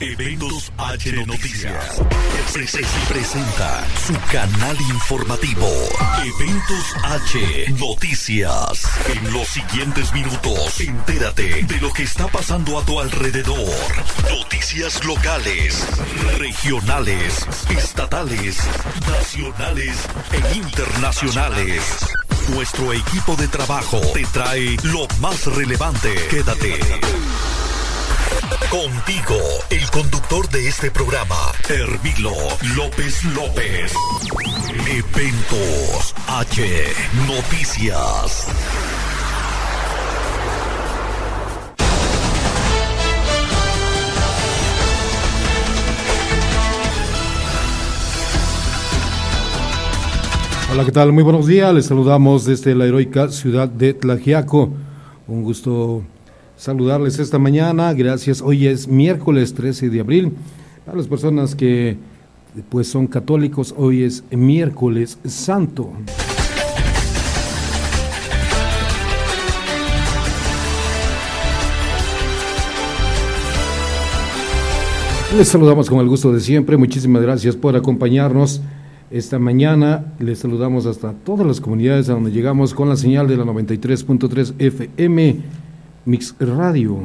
Eventos H Noticias. Presenta su canal informativo. Eventos H Noticias. En los siguientes minutos, entérate de lo que está pasando a tu alrededor. Noticias locales, regionales, estatales, nacionales e internacionales. Nuestro equipo de trabajo te trae lo más relevante. Quédate. Contigo, el conductor de este programa, Hermilo López López. Eventos H Noticias. Hola, ¿qué tal? Muy buenos días. Les saludamos desde la heroica ciudad de Tlajiaco. Un gusto saludarles esta mañana. Gracias. Hoy es miércoles 13 de abril. A las personas que pues son católicos, hoy es miércoles santo. Les saludamos con el gusto de siempre. Muchísimas gracias por acompañarnos esta mañana. Les saludamos hasta todas las comunidades a donde llegamos con la señal de la 93.3 FM Mix Radio.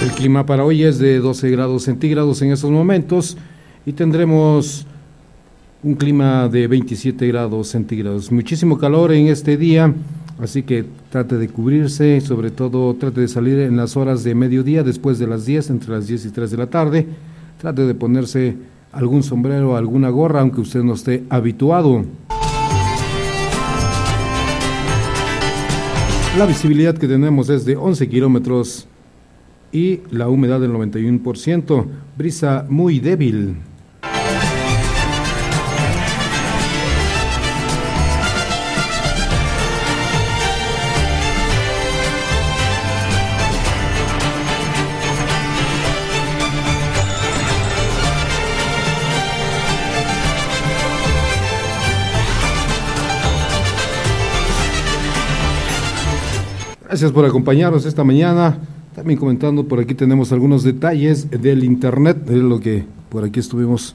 El clima para hoy es de 12 grados centígrados en estos momentos y tendremos un clima de 27 grados centígrados. Muchísimo calor en este día, así que trate de cubrirse, sobre todo trate de salir en las horas de mediodía, después de las 10, entre las 10 y 3 de la tarde. Trate de ponerse algún sombrero, alguna gorra, aunque usted no esté habituado. La visibilidad que tenemos es de 11 kilómetros y la humedad del 91%, brisa muy débil. Gracias por acompañarnos esta mañana. También comentando, por aquí tenemos algunos detalles del Internet, de lo que por aquí estuvimos,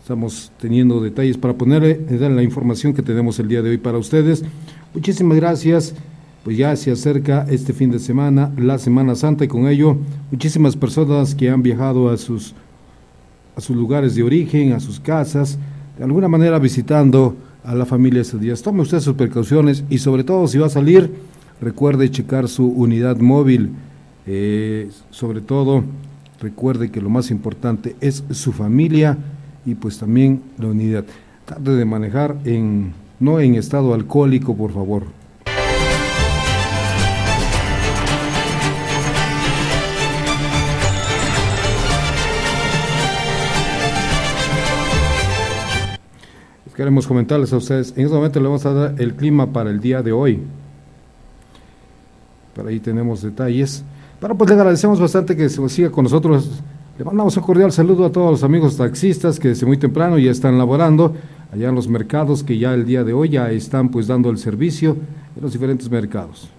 estamos teniendo detalles para ponerle la información que tenemos el día de hoy para ustedes. Muchísimas gracias. Pues ya se acerca este fin de semana, la Semana Santa, y con ello muchísimas personas que han viajado a sus, a sus lugares de origen, a sus casas, de alguna manera visitando a la familia estos días. Tome usted sus precauciones y sobre todo si va a salir, recuerde checar su unidad móvil, eh, sobre todo recuerde que lo más importante es su familia y pues también la unidad. Trate de manejar en no en estado alcohólico, por favor. Queremos comentarles a ustedes, en este momento le vamos a dar el clima para el día de hoy. Por ahí tenemos detalles. Bueno, pues le agradecemos bastante que se siga con nosotros. Le mandamos un cordial saludo a todos los amigos taxistas que desde muy temprano ya están laborando allá en los mercados que ya el día de hoy ya están pues dando el servicio en los diferentes mercados.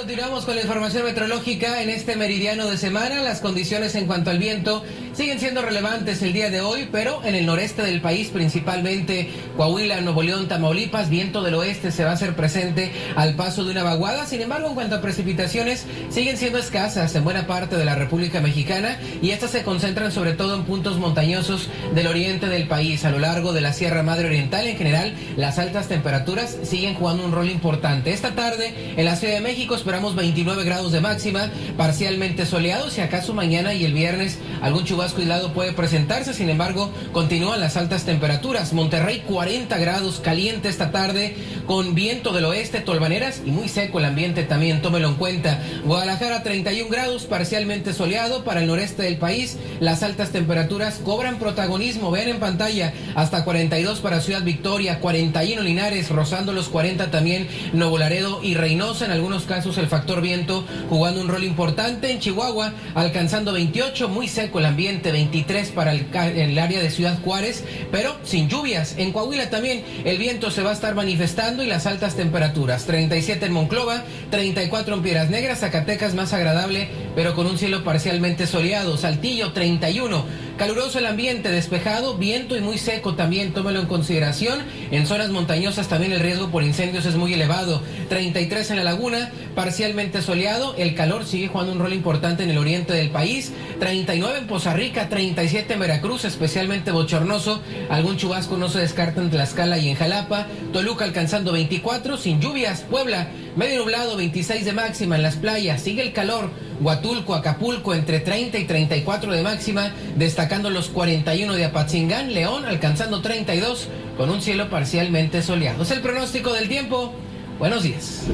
Continuamos con la información meteorológica en este meridiano de semana. Las condiciones en cuanto al viento siguen siendo relevantes el día de hoy, pero en el noreste del país, principalmente Coahuila, Nuevo León, Tamaulipas, viento del oeste se va a hacer presente al paso de una vaguada. Sin embargo, en cuanto a precipitaciones, siguen siendo escasas en buena parte de la República Mexicana y estas se concentran sobre todo en puntos montañosos del oriente del país. A lo largo de la Sierra Madre Oriental, en general, las altas temperaturas siguen jugando un rol importante. Esta tarde, en la Ciudad de México, esperamos 29 grados de máxima, parcialmente soleado. Si acaso mañana y el viernes algún chubasco aislado puede presentarse, sin embargo, continúan las altas temperaturas. Monterrey 40 grados caliente esta tarde, con viento del oeste, tolvaneras y muy seco el ambiente también, tómelo en cuenta. Guadalajara 31 grados, parcialmente soleado. Para el noreste del país, las altas temperaturas cobran protagonismo. Vean en pantalla, hasta 42 para Ciudad Victoria, 41 Linares, rozando los 40 también Nuevo Laredo y Reynosa. En algunos casos el factor viento jugando un rol importante en Chihuahua, alcanzando 28, muy seco el ambiente ambiente, 23 para el, el, área de Ciudad Juárez, pero sin lluvias. En Coahuila también el viento se va a estar manifestando y las altas temperaturas. 37 en Monclova, 34 en Piedras Negras, Zacatecas más agradable, pero con un cielo parcialmente soleado. Saltillo, 31. Caluroso el ambiente, despejado, viento y muy seco también, tómelo en consideración. En zonas montañosas también el riesgo por incendios es muy elevado. 33 en la laguna, parcialmente soleado. El calor sigue jugando un rol importante en el oriente del país. 39 en Poza Rica, 37 en Veracruz, especialmente bochornoso. Algún chubasco no se descarta en Tlaxcala y en Jalapa. Toluca alcanzando 24, sin lluvias. Puebla, medio nublado, 26 de máxima en las playas. Sigue el calor. Huatulco, Acapulco entre 30 y 34 de máxima, destacando los 41 de Apatzingán, León alcanzando 32 con un cielo parcialmente soleado. Es el pronóstico del tiempo. Buenos días.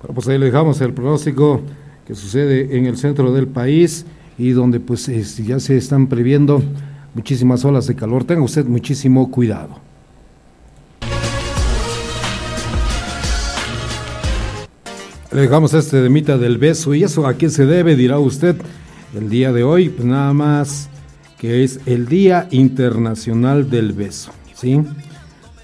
Bueno, pues ahí le dejamos el pronóstico que sucede en el centro del país y donde pues ya se están previendo muchísimas olas de calor. Tenga usted muchísimo cuidado. Le dejamos este de mitad del beso. ¿Y eso a qué se debe? Dirá usted. El día de hoy, pues nada más que es el Día Internacional del Beso. ¿sí?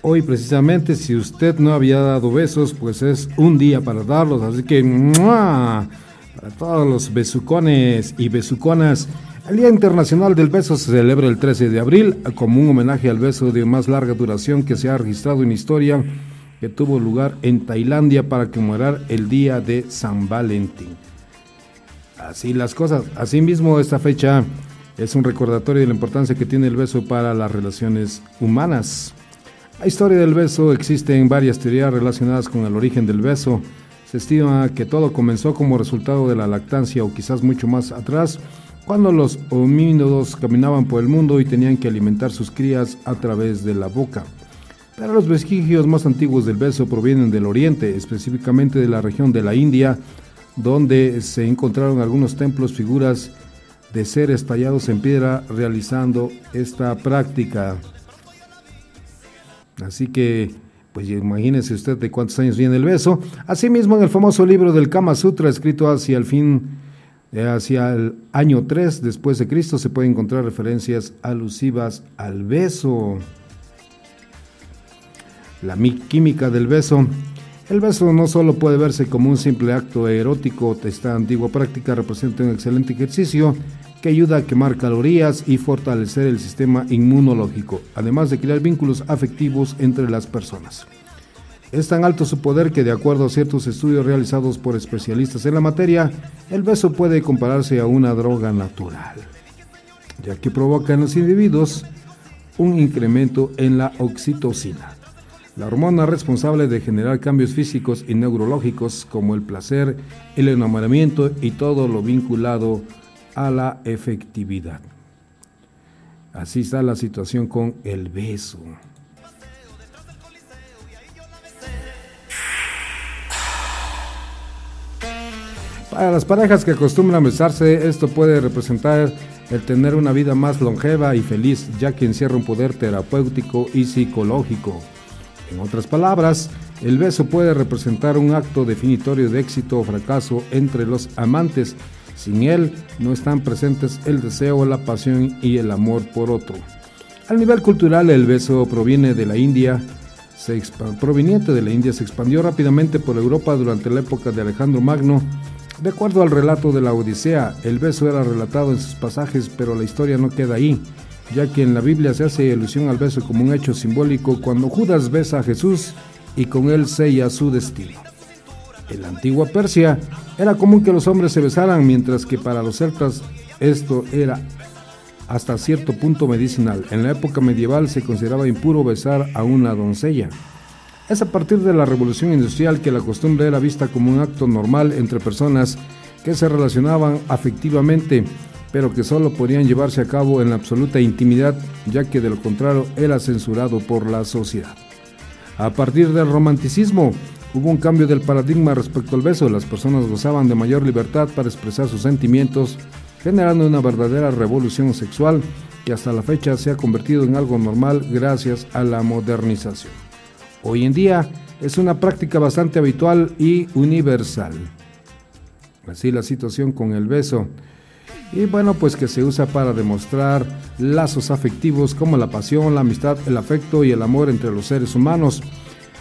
Hoy precisamente, si usted no había dado besos, pues es un día para darlos. Así que, para todos los besucones y besuconas, el Día Internacional del Beso se celebra el 13 de abril como un homenaje al beso de más larga duración que se ha registrado en historia que tuvo lugar en Tailandia para conmemorar el día de San Valentín. Así las cosas. Asimismo, esta fecha es un recordatorio de la importancia que tiene el beso para las relaciones humanas. La historia del beso existe en varias teorías relacionadas con el origen del beso. Se estima que todo comenzó como resultado de la lactancia o quizás mucho más atrás, cuando los homínidos caminaban por el mundo y tenían que alimentar sus crías a través de la boca. Pero los vestigios más antiguos del beso provienen del oriente, específicamente de la región de la India, donde se encontraron algunos templos, figuras de seres tallados en piedra realizando esta práctica. Así que, pues imagínese usted de cuántos años viene el beso. Asimismo, en el famoso libro del Kama Sutra, escrito hacia el fin, eh, hacia el año 3 después de Cristo, se pueden encontrar referencias alusivas al beso la química del beso. El beso no solo puede verse como un simple acto erótico, esta antigua práctica representa un excelente ejercicio que ayuda a quemar calorías y fortalecer el sistema inmunológico, además de crear vínculos afectivos entre las personas. Es tan alto su poder que de acuerdo a ciertos estudios realizados por especialistas en la materia, el beso puede compararse a una droga natural, ya que provoca en los individuos un incremento en la oxitocina la hormona responsable de generar cambios físicos y neurológicos como el placer, el enamoramiento y todo lo vinculado a la efectividad. Así está la situación con el beso. Para las parejas que acostumbran besarse, esto puede representar el tener una vida más longeva y feliz, ya que encierra un poder terapéutico y psicológico. En otras palabras, el beso puede representar un acto definitorio de éxito o fracaso entre los amantes. Sin él no están presentes el deseo, la pasión y el amor por otro. Al nivel cultural, el beso proviene de la India. Se proveniente de la India se expandió rápidamente por Europa durante la época de Alejandro Magno. De acuerdo al relato de la Odisea, el beso era relatado en sus pasajes, pero la historia no queda ahí ya que en la Biblia se hace alusión al beso como un hecho simbólico cuando Judas besa a Jesús y con él sella su destino. En la antigua Persia era común que los hombres se besaran, mientras que para los celtas esto era hasta cierto punto medicinal. En la época medieval se consideraba impuro besar a una doncella. Es a partir de la revolución industrial que la costumbre era vista como un acto normal entre personas que se relacionaban afectivamente pero que solo podían llevarse a cabo en la absoluta intimidad, ya que de lo contrario era censurado por la sociedad. A partir del romanticismo, hubo un cambio del paradigma respecto al beso, las personas gozaban de mayor libertad para expresar sus sentimientos, generando una verdadera revolución sexual que hasta la fecha se ha convertido en algo normal gracias a la modernización. Hoy en día es una práctica bastante habitual y universal. Así la situación con el beso. Y bueno, pues que se usa para demostrar lazos afectivos como la pasión, la amistad, el afecto y el amor entre los seres humanos.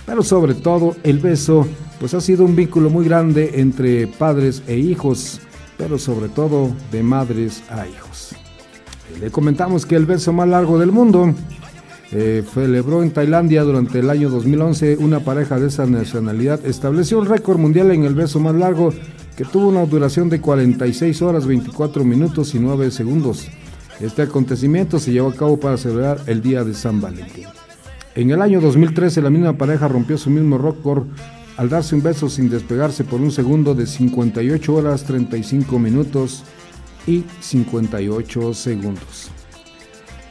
Pero sobre todo el beso, pues ha sido un vínculo muy grande entre padres e hijos, pero sobre todo de madres a hijos. Le comentamos que el beso más largo del mundo eh, celebró en Tailandia durante el año 2011 una pareja de esa nacionalidad estableció un récord mundial en el beso más largo que tuvo una duración de 46 horas 24 minutos y 9 segundos. Este acontecimiento se llevó a cabo para celebrar el Día de San Valentín. En el año 2013 la misma pareja rompió su mismo récord al darse un beso sin despegarse por un segundo de 58 horas 35 minutos y 58 segundos.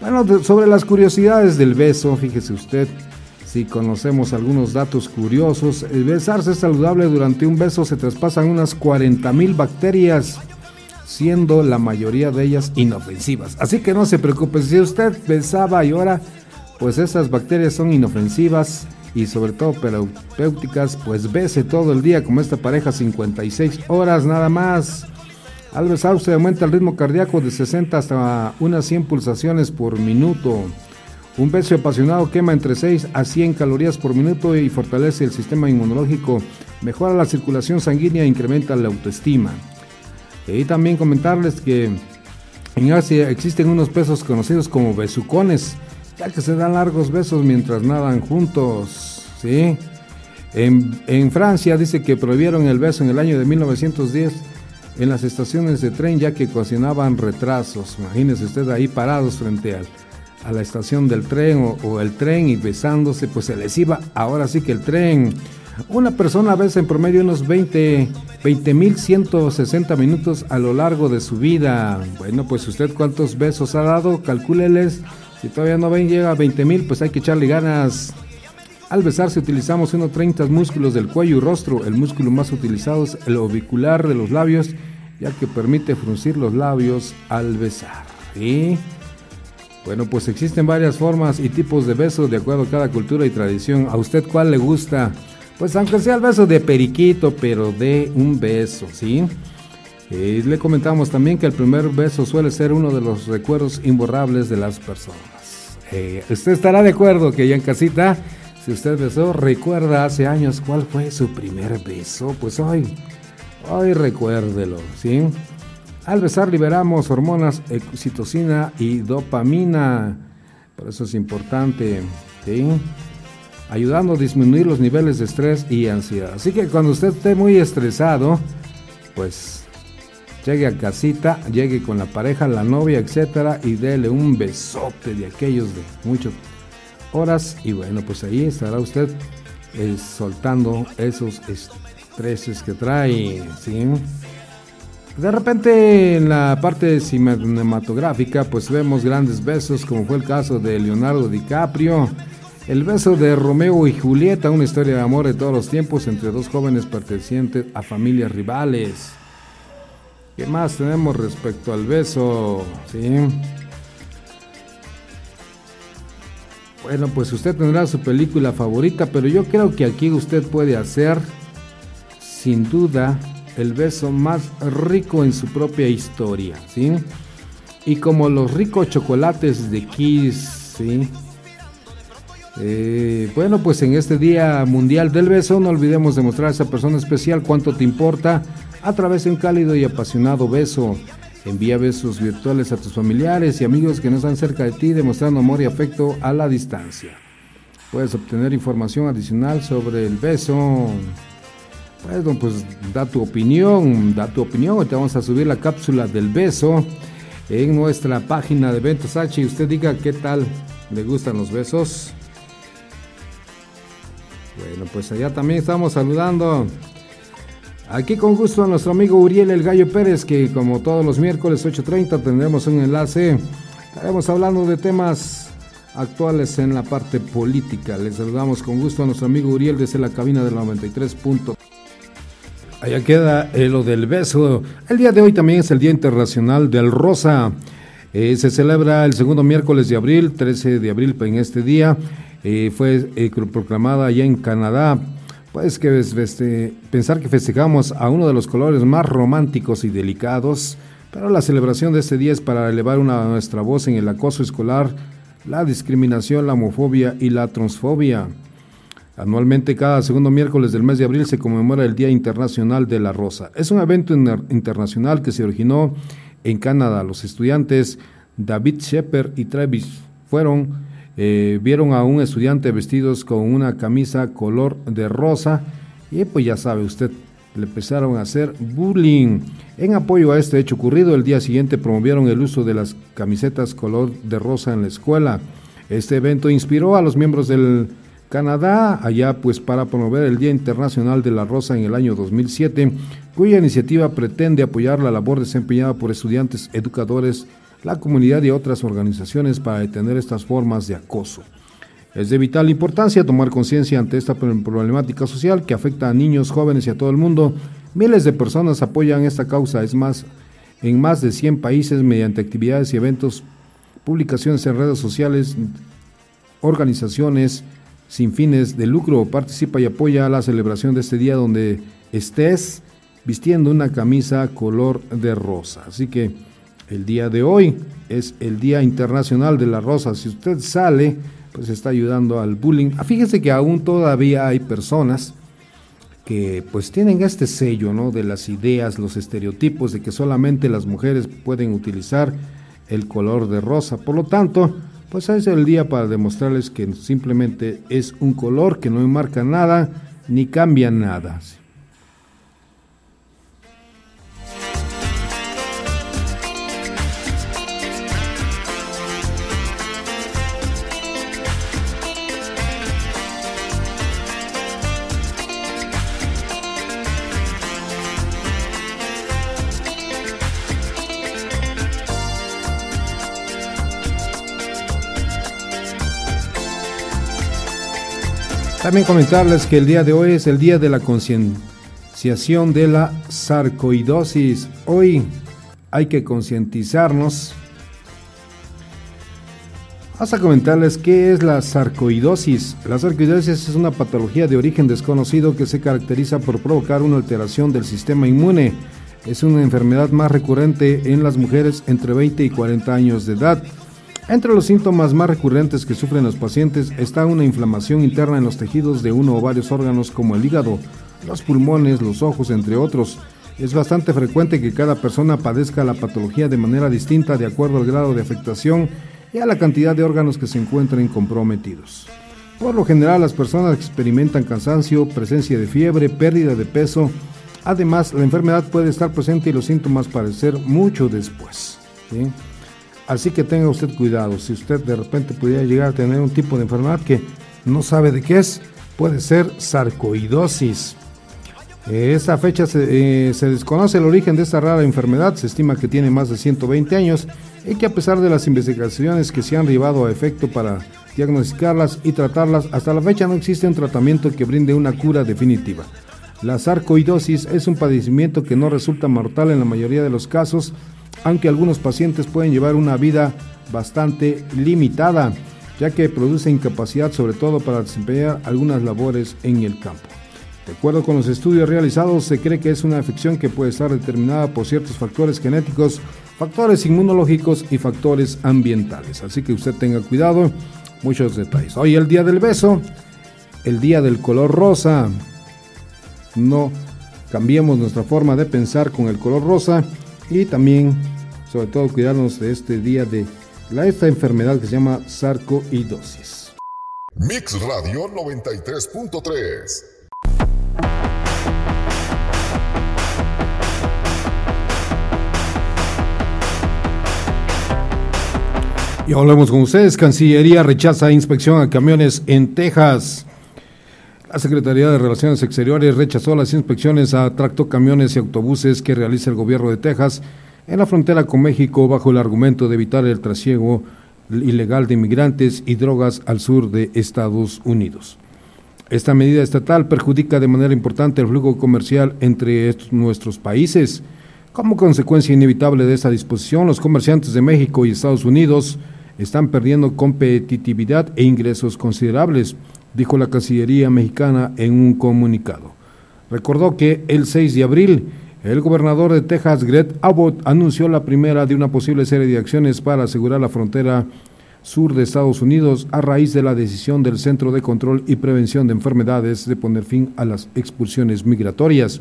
Bueno, sobre las curiosidades del beso, fíjese usted, si conocemos algunos datos curiosos, el besarse es saludable durante un beso se traspasan unas 40.000 bacterias, siendo la mayoría de ellas inofensivas. Así que no se preocupe, si usted besaba y ahora, pues esas bacterias son inofensivas y sobre todo terapéuticas, pues bese todo el día como esta pareja 56 horas nada más. Al besar se aumenta el ritmo cardíaco de 60 hasta unas 100 pulsaciones por minuto. Un beso apasionado quema entre 6 a 100 calorías por minuto y fortalece el sistema inmunológico, mejora la circulación sanguínea e incrementa la autoestima. Y también comentarles que en Asia existen unos pesos conocidos como besucones, ya que se dan largos besos mientras nadan juntos. ¿sí? En, en Francia dice que prohibieron el beso en el año de 1910 en las estaciones de tren ya que ocasionaban retrasos. Imagínese usted ahí parados frente a la estación del tren o, el tren y besándose, pues se les iba ahora sí que el tren. Una persona besa en promedio unos 20 20.160 minutos a lo largo de su vida. Bueno, pues usted cuántos besos ha dado, calcúleles. Si todavía no ven, llega a 20.000, pues hay que echarle ganas. Al besarse utilizamos unos 30 músculos del cuello y rostro. El músculo más utilizado es el ovicular de los labios, ya que permite fruncir los labios al besar. ¿Sí? Bueno, pues existen varias formas y tipos de besos de acuerdo a cada cultura y tradición. ¿A usted cuál le gusta? Pues aunque sea el beso de periquito, pero de un beso, ¿sí? Y le comentamos también que el primer beso suele ser uno de los recuerdos imborrables de las personas. Eh, usted estará de acuerdo que ya en casita, si usted besó, recuerda hace años cuál fue su primer beso, pues hoy, hoy recuérdelo, ¿sí? Al besar liberamos hormonas oxitocina y dopamina. Por eso es importante, ayudando a disminuir los niveles de estrés y ansiedad. Así que cuando usted esté muy estresado, pues llegue a casita, llegue con la pareja, la novia, etcétera, y dele un besote de aquellos de muchas horas. Y bueno, pues ahí estará usted eh, soltando esos estreses que trae, ¿sí? De repente en la parte cinematográfica pues vemos grandes besos como fue el caso de Leonardo DiCaprio, el beso de Romeo y Julieta, una historia de amor de todos los tiempos entre dos jóvenes pertenecientes a familias rivales. ¿Qué más tenemos respecto al beso? ¿Sí? Bueno, pues usted tendrá su película favorita, pero yo creo que aquí usted puede hacer, sin duda, el beso más rico en su propia historia, ¿sí? Y como los ricos chocolates de Kiss, ¿sí? Eh, bueno, pues en este Día Mundial del Beso no olvidemos demostrar a esa persona especial cuánto te importa a través de un cálido y apasionado beso. Envía besos virtuales a tus familiares y amigos que no están cerca de ti, demostrando amor y afecto a la distancia. Puedes obtener información adicional sobre el beso bueno, pues da tu opinión, da tu opinión. Te vamos a subir la cápsula del beso en nuestra página de Ventos H y usted diga qué tal le gustan los besos. Bueno, pues allá también estamos saludando. Aquí con gusto a nuestro amigo Uriel El Gallo Pérez, que como todos los miércoles 8.30 tendremos un enlace. Estaremos hablando de temas actuales en la parte política. Les saludamos con gusto a nuestro amigo Uriel desde la cabina del 93. Allá queda eh, lo del beso. El día de hoy también es el Día Internacional del Rosa. Eh, se celebra el segundo miércoles de abril, 13 de abril en este día. Eh, fue proclamada allá en Canadá. Pues que este, pensar que festejamos a uno de los colores más románticos y delicados, Pero la celebración de este día es para elevar una, nuestra voz en el acoso escolar, la discriminación, la homofobia y la transfobia. Anualmente, cada segundo miércoles del mes de abril se conmemora el Día Internacional de la Rosa. Es un evento internacional que se originó en Canadá. Los estudiantes David Shepard y Travis fueron, eh, vieron a un estudiante vestidos con una camisa color de rosa y pues ya sabe usted, le empezaron a hacer bullying. En apoyo a este hecho ocurrido, el día siguiente promovieron el uso de las camisetas color de rosa en la escuela. Este evento inspiró a los miembros del Canadá, allá pues para promover el Día Internacional de la Rosa en el año 2007, cuya iniciativa pretende apoyar la labor desempeñada por estudiantes, educadores, la comunidad y otras organizaciones para detener estas formas de acoso. Es de vital importancia tomar conciencia ante esta problemática social que afecta a niños, jóvenes y a todo el mundo. Miles de personas apoyan esta causa, es más, en más de 100 países mediante actividades y eventos, publicaciones en redes sociales, organizaciones, sin fines de lucro participa y apoya la celebración de este día donde estés vistiendo una camisa color de rosa. Así que el día de hoy es el Día Internacional de la Rosa. Si usted sale, pues está ayudando al bullying. Ah, fíjese que aún todavía hay personas que pues tienen este sello, ¿no? De las ideas, los estereotipos de que solamente las mujeres pueden utilizar el color de rosa. Por lo tanto, pues es el día para demostrarles que simplemente es un color que no enmarca nada ni cambia nada. También comentarles que el día de hoy es el día de la concienciación de la sarcoidosis. Hoy hay que concientizarnos. Vamos a comentarles qué es la sarcoidosis. La sarcoidosis es una patología de origen desconocido que se caracteriza por provocar una alteración del sistema inmune. Es una enfermedad más recurrente en las mujeres entre 20 y 40 años de edad. Entre los síntomas más recurrentes que sufren los pacientes está una inflamación interna en los tejidos de uno o varios órganos como el hígado, los pulmones, los ojos, entre otros. Es bastante frecuente que cada persona padezca la patología de manera distinta de acuerdo al grado de afectación y a la cantidad de órganos que se encuentren comprometidos. Por lo general, las personas experimentan cansancio, presencia de fiebre, pérdida de peso. Además, la enfermedad puede estar presente y los síntomas parecer mucho después. Así que tenga usted cuidado. Si usted de repente pudiera llegar a tener un tipo de enfermedad que no sabe de qué es, puede ser sarcoidosis. Esta fecha eh, se, desconoce el origen de esta rara enfermedad, se estima que tiene más de 120 años y que a pesar de las investigaciones que se han llevado a efecto para diagnosticarlas y tratarlas, hasta la fecha no existe un tratamiento que brinde una cura definitiva. La sarcoidosis es un padecimiento que no resulta mortal en la mayoría de los casos, aunque algunos pacientes pueden llevar una vida bastante limitada, ya que produce incapacidad sobre todo para desempeñar algunas labores en el campo. De acuerdo con los estudios realizados, se cree que es una afección que puede estar determinada por ciertos factores genéticos, factores inmunológicos y factores ambientales. Así que usted tenga cuidado, muchos detalles. Hoy el día del beso, el día del color rosa. No cambiemos nuestra forma de pensar con el color rosa y también, sobre todo, cuidarnos de este día de la, esta enfermedad que se llama sarcoidosis. Mix Radio 93.3 Y hablamos con ustedes. Cancillería rechaza inspección a camiones en Texas. La Secretaría de Relaciones Exteriores rechazó las inspecciones a tractocamiones y autobuses que realiza el gobierno de Texas en la frontera con México bajo el argumento de evitar el trasiego ilegal de inmigrantes y drogas al sur de Estados Unidos. Esta medida estatal perjudica de manera importante el flujo comercial entre nuestros países. Como consecuencia inevitable de esta disposición, los comerciantes de México y Estados Unidos están perdiendo competitividad e ingresos considerables dijo la Cancillería mexicana en un comunicado. Recordó que el 6 de abril El gobernador de Texas, Greg Abbott, anunció la primera de una posible serie de acciones para asegurar la frontera sur de Estados Unidos a raíz de la decisión del Centro de Control y Prevención de Enfermedades de poner fin a las expulsiones migratorias.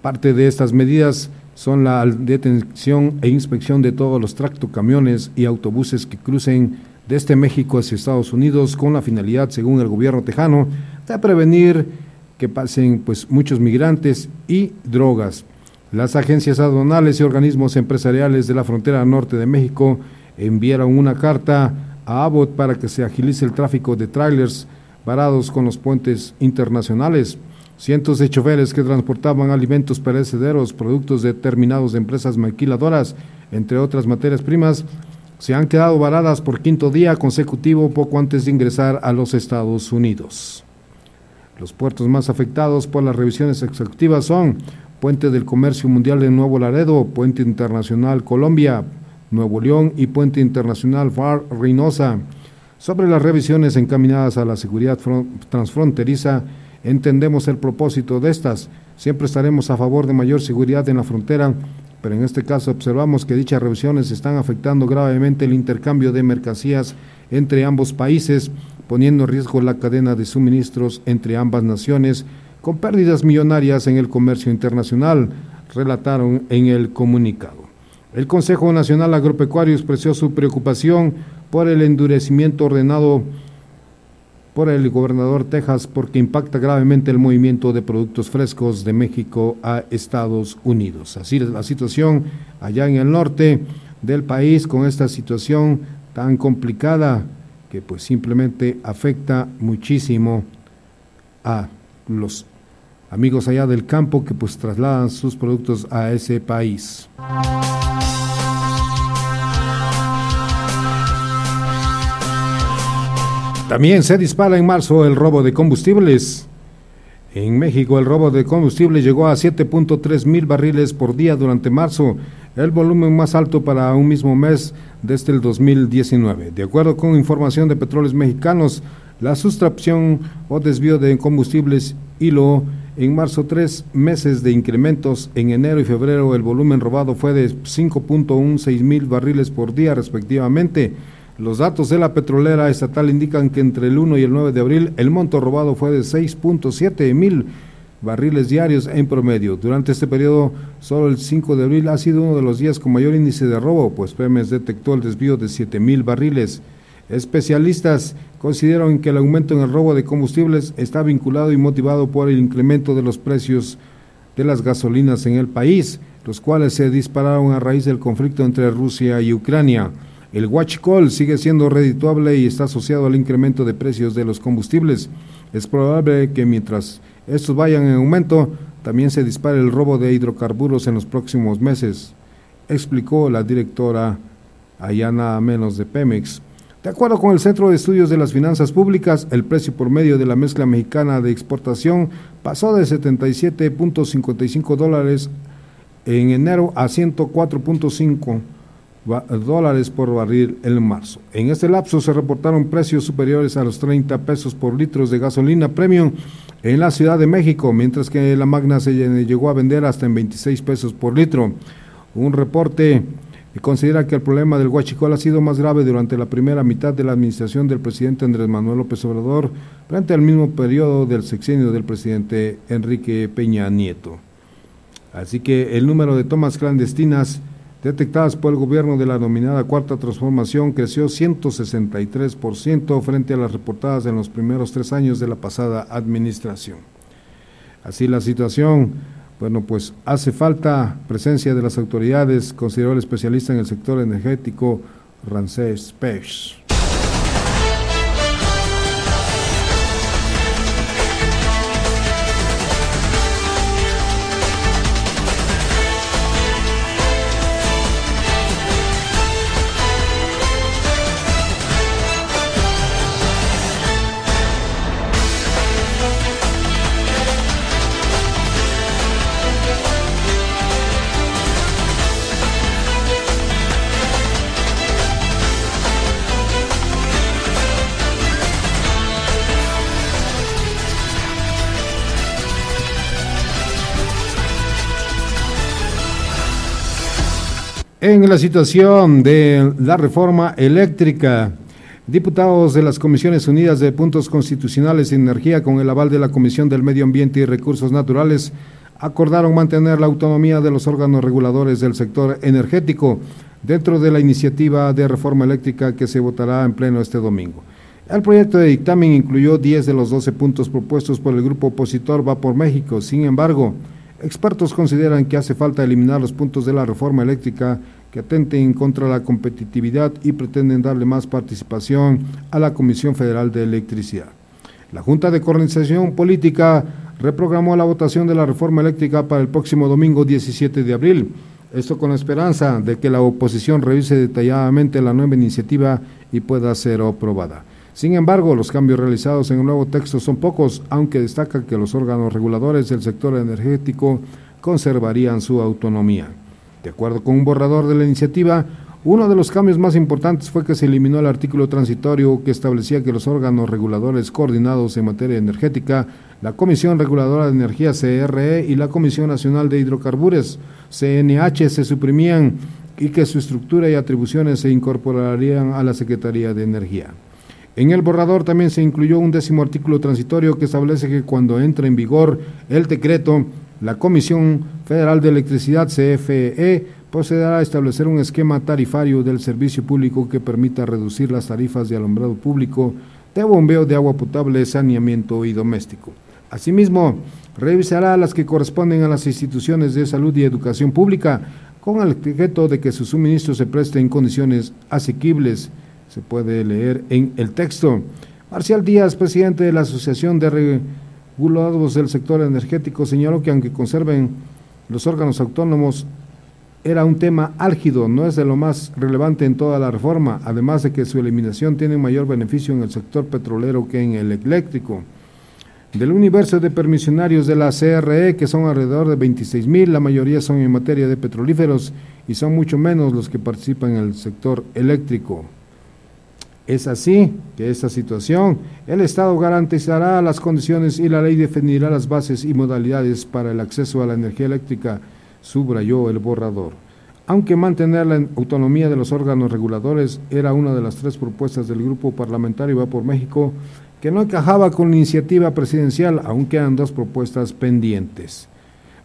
Parte de estas medidas son la detención e inspección de todos los tractocamiones y autobuses que crucen desde México hacia Estados Unidos con la finalidad, según el gobierno tejano, de prevenir que pasen pues muchos migrantes y drogas. Las agencias aduanales y organismos empresariales de la frontera norte de México enviaron una carta a Abbott para que se agilice el tráfico de trailers varados con los puentes internacionales. Cientos de choferes que transportaban alimentos perecederos, productos determinados de empresas maquiladoras, entre otras materias primas, se han quedado varadas por quinto día consecutivo poco antes de ingresar a los Estados Unidos. Los puertos más afectados por las revisiones executivas son Puente del Comercio Mundial de Nuevo Laredo, Puente Internacional Colombia, Nuevo León y Puente Internacional Far Reynosa. Sobre las revisiones encaminadas a la seguridad transfronteriza, entendemos el propósito de estas. Siempre estaremos a favor de mayor seguridad en la frontera, pero en este caso observamos que dichas revisiones están afectando gravemente el intercambio de mercancías entre ambos países, poniendo en riesgo la cadena de suministros entre ambas naciones, con pérdidas millonarias en el comercio internacional, relataron en el comunicado. El Consejo Nacional Agropecuario expresó su preocupación por el endurecimiento ordenado por el gobernador Texas porque impacta gravemente el movimiento de productos frescos de México a Estados Unidos. Así es la situación allá en el norte del país con esta situación tan complicada que pues simplemente afecta muchísimo a los amigos allá del campo que pues trasladan sus productos a ese país. También se dispara en marzo el robo de combustibles. En México el robo de combustible llegó a 7.3 mil barriles por día durante marzo, el volumen más alto para un mismo mes desde el 2019. De acuerdo con información de Petróleos Mexicanos, la sustracción o desvío de combustibles hilo en marzo tres meses de incrementos. En enero y febrero el volumen robado fue de 5.16 mil barriles por día respectivamente los datos de la petrolera estatal indican que entre el 1 y el 9 de abril el monto robado fue de 6.7 mil barriles diarios en promedio. Durante este periodo, solo el 5 de abril ha sido uno de los días con mayor índice de robo, pues Pemex detectó el desvío de 7 mil barriles. Especialistas consideran que el aumento en el robo de combustibles está vinculado y motivado por el incremento de los precios de las gasolinas en el país, los cuales se dispararon a raíz del conflicto entre Rusia y Ucrania. El call sigue siendo redituable y está asociado al incremento de precios de los combustibles. Es probable que mientras estos vayan en aumento, también se dispare el robo de hidrocarburos en los próximos meses, explicó la directora Ayana Menos de Pemex. De acuerdo con el Centro de Estudios de las Finanzas Públicas, el precio por medio de la mezcla mexicana de exportación pasó de 77.55 dólares en enero a 104.5 dólares por barril en marzo. En este lapso se reportaron precios superiores a los 30 pesos por litros de gasolina premium en la Ciudad de México, mientras que la Magna se llegó a vender hasta en 26 pesos por litro. Un reporte considera que el problema del huachicol ha sido más grave durante la primera mitad de la administración del presidente Andrés Manuel López Obrador frente al mismo periodo del sexenio del presidente Enrique Peña Nieto. Así que el número de tomas clandestinas detectadas por el gobierno de la denominada Cuarta Transformación creció 163% frente a las reportadas en los primeros tres años de la pasada administración. Así la situación, bueno, pues hace falta presencia de las autoridades, consideró el especialista en el sector energético Rancés Pech. En la situación de la reforma eléctrica, diputados de las Comisiones Unidas de Puntos Constitucionales y Energía con el aval de la Comisión del Medio Ambiente y Recursos Naturales acordaron mantener la autonomía de los órganos reguladores del sector energético dentro de la iniciativa de reforma eléctrica que se votará en pleno este domingo. El proyecto de dictamen incluyó 10 de los 12 puntos propuestos por el grupo opositor Va por México. Sin embargo, expertos consideran que hace falta eliminar los puntos de la reforma eléctrica que atenten contra la competitividad y pretenden darle más participación a la Comisión Federal de Electricidad. La Junta de Coordinación Política reprogramó la votación de la reforma eléctrica para el próximo domingo 17 de abril. Esto con la esperanza de que la oposición revise detalladamente la nueva iniciativa y pueda ser aprobada. Sin embargo, los cambios realizados en el nuevo texto son pocos, aunque destaca que los órganos reguladores del sector energético conservarían su autonomía. De acuerdo con un borrador de la iniciativa, uno de los cambios más importantes fue que se eliminó el artículo transitorio que establecía que los órganos reguladores coordinados en materia energética, la Comisión Reguladora de Energía CRE y la Comisión Nacional de Hidrocarburos CNH se suprimían y que su estructura y atribuciones se incorporarían a la Secretaría de Energía. En el borrador también se incluyó un décimo artículo transitorio que establece que cuando entre en vigor el decreto, la Comisión Federal de Electricidad, CFE, procederá a establecer un esquema tarifario del servicio público que permita reducir las tarifas de alumbrado público, de bombeo de agua potable, saneamiento y doméstico. Asimismo, revisará las que corresponden a las instituciones de salud y educación pública, con el objeto de que su suministro se preste en condiciones asequibles se puede leer en el texto. Marcial Díaz, presidente de la Asociación de Regulados del Sector Energético, señaló que aunque conserven los órganos autónomos, era un tema álgido, no es de lo más relevante en toda la reforma, además de que su eliminación tiene mayor beneficio en el sector petrolero que en el eléctrico. Del universo de permisionarios de la CRE, que son alrededor de 26 mil, la mayoría son en materia de petrolíferos y son mucho menos los que participan en el sector eléctrico. Es así que esta situación, el Estado garantizará las condiciones y la ley definirá las bases y modalidades para el acceso a la energía eléctrica, subrayó el borrador. Aunque mantener la autonomía de los órganos reguladores era una de las tres propuestas del grupo parlamentario Va por México, que no encajaba con la iniciativa presidencial, aún quedan dos propuestas pendientes.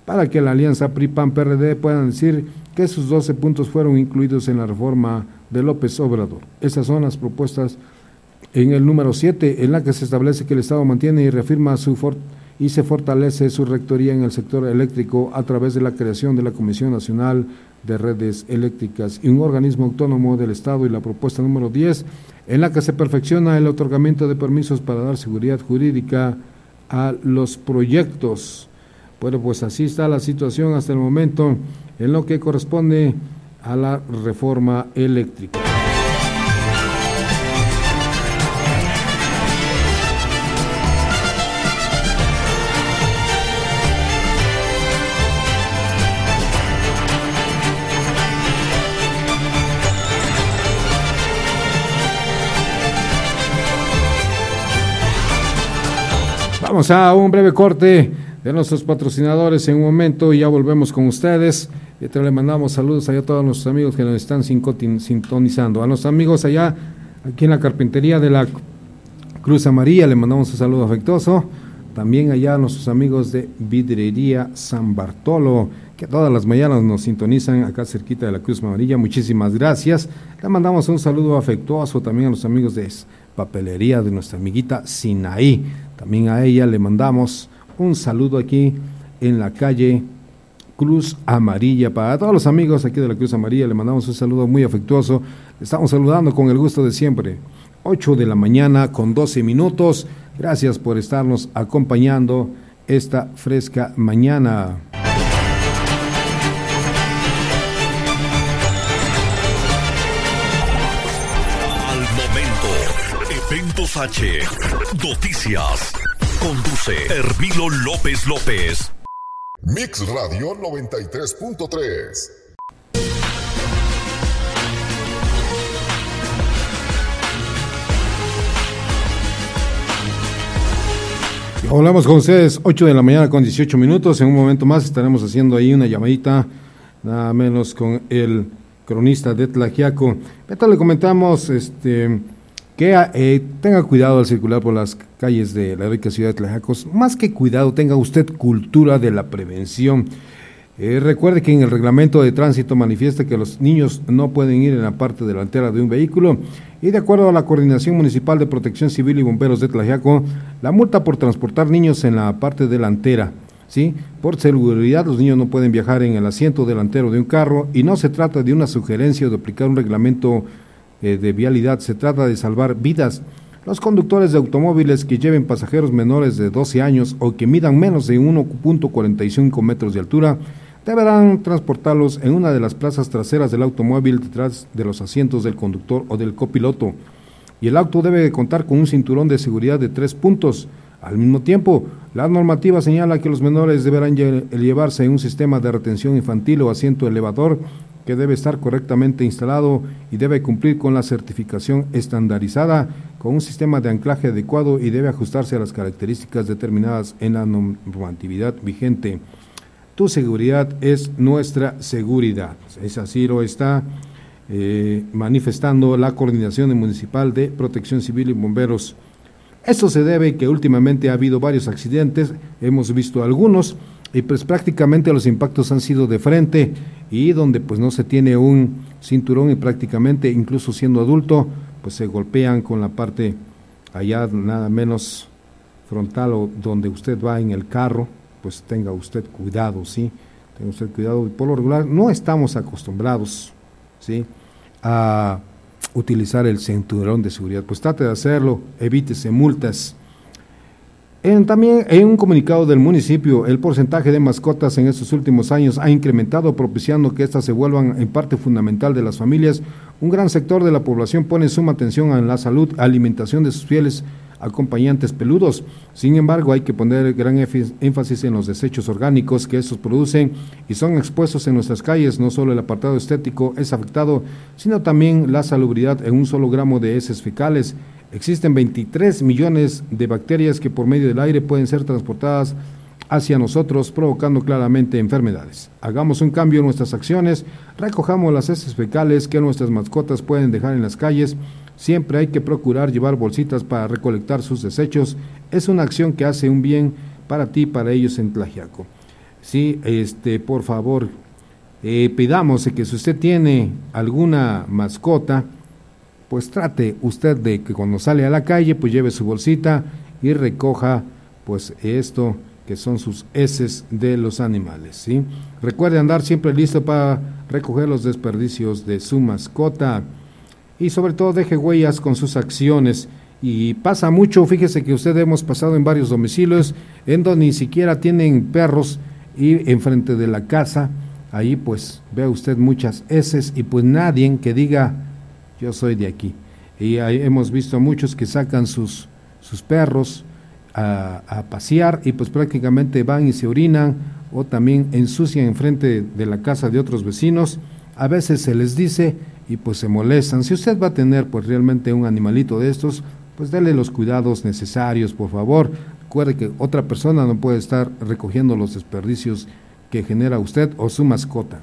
Para que la alianza PRI-PAN-PRD puedan decir que sus 12 puntos fueron incluidos en la reforma de López Obrador. Esas son las propuestas en el número 7, en la que se establece que el Estado mantiene y reafirma su y se fortalece su rectoría en el sector eléctrico a través de la creación de la Comisión Nacional de Redes Eléctricas y un organismo autónomo del Estado y la propuesta número 10, en la que se perfecciona el otorgamiento de permisos para dar seguridad jurídica a los proyectos. Bueno, pues así está la situación hasta el momento en lo que corresponde a la reforma eléctrica. Vamos a un breve corte de nuestros patrocinadores en un momento y ya volvemos con ustedes. Y te le mandamos saludos allá a todos nuestros amigos que nos están sintonizando. A nuestros amigos allá, aquí en la carpintería de la Cruz Amarilla, le mandamos un saludo afectuoso. También allá a nuestros amigos de Vidrería San Bartolo, que todas las mañanas nos sintonizan acá cerquita de la Cruz Amarilla. Muchísimas gracias. Le mandamos un saludo afectuoso también a los amigos de papelería de nuestra amiguita Sinaí. También a ella le mandamos un saludo aquí en la calle Cruz Amarilla. Para todos los amigos aquí de la Cruz Amarilla, le mandamos un saludo muy afectuoso. Estamos saludando con el gusto de siempre. 8 de la mañana con 12 minutos. Gracias por estarnos acompañando esta fresca mañana. Al momento, Eventos H, Noticias. Conduce Hermilo López López. Mix Radio 93.3. Hablamos con ustedes 8 de la mañana con 18 minutos. En un momento más estaremos haciendo ahí una llamadita, nada menos con el cronista de Tlajiaco. Ahorita le comentamos este, que eh, tenga cuidado al circular por las calles de la rica ciudad de Tlajiaco. Más que cuidado, tenga usted cultura de la prevención. Eh, recuerde que en el reglamento de tránsito manifiesta que los niños no pueden ir en la parte delantera de un vehículo y de acuerdo a la Coordinación Municipal de Protección Civil y Bomberos de Tlajiaco, la multa por transportar niños en la parte delantera ¿sí? Por seguridad, los niños no pueden viajar en el asiento delantero de un carro y no se trata de una sugerencia de aplicar un reglamento eh, de vialidad, se trata de salvar vidas. Los conductores de automóviles que lleven pasajeros menores de 12 años o que midan menos de 1.45 metros de altura deberán transportarlos en una de las plazas traseras del automóvil detrás de los asientos del conductor o del copiloto. Y el auto debe contar con un cinturón de seguridad de tres puntos al mismo tiempo, la normativa señala que los menores deberán llevarse un sistema de retención infantil o asiento elevador que debe estar correctamente instalado y debe cumplir con la certificación estandarizada con un sistema de anclaje adecuado y debe ajustarse a las características determinadas en la normatividad vigente. Tu seguridad es nuestra seguridad. Es así lo está eh, manifestando la Coordinación Municipal de Protección Civil y Bomberos esto se debe que últimamente ha habido varios accidentes, hemos visto algunos y pues prácticamente los impactos han sido de frente y donde pues no se tiene un cinturón y prácticamente incluso siendo adulto pues se golpean con la parte allá nada menos frontal o donde usted va en el carro, pues tenga usted cuidado, ¿sí? Tenga usted cuidado. Por lo regular no estamos acostumbrados, ¿sí? A utilizar el cinturón de seguridad. Pues trate de hacerlo, evítese multas. En, también en un comunicado del municipio, el porcentaje de mascotas en estos últimos años ha incrementado, propiciando que éstas se vuelvan en parte fundamental de las familias. Un gran sector de la población pone suma atención a la salud, alimentación de sus fieles acompañantes peludos. Sin embargo, hay que poner gran énfasis en los desechos orgánicos que estos producen y son expuestos en nuestras calles. No solo el apartado estético es afectado, sino también la salubridad en un solo gramo de heces fecales. Existen 23 millones de bacterias que por medio del aire pueden ser transportadas hacia nosotros, provocando claramente enfermedades. Hagamos un cambio en nuestras acciones, recojamos las heces fecales que nuestras mascotas pueden dejar en las calles Siempre hay que procurar llevar bolsitas para recolectar sus desechos. Es una acción que hace un bien para ti y para ellos en Tlajiaco. Sí, este, por favor, eh, pidamos que si usted tiene alguna mascota, pues trate usted de que cuando sale a la calle, pues lleve su bolsita y recoja, pues esto que son sus heces de los animales, ¿sí? Recuerde andar siempre listo para recoger los desperdicios de su mascota y sobre todo deje huellas con sus acciones. Y pasa mucho, fíjese que usted hemos pasado en varios domicilios en donde ni siquiera tienen perros y enfrente de la casa, ahí pues ve usted muchas heces y pues nadie que diga yo soy de aquí. Y hemos visto muchos que sacan sus, sus perros a, pasear y pues prácticamente van y se orinan o también ensucian enfrente de la casa de otros vecinos. A veces se les dice y pues se molestan. Si usted va a tener pues realmente un animalito de estos, pues dele los cuidados necesarios, por favor. Recuerde que otra persona no puede estar recogiendo los desperdicios que genera usted o su mascota.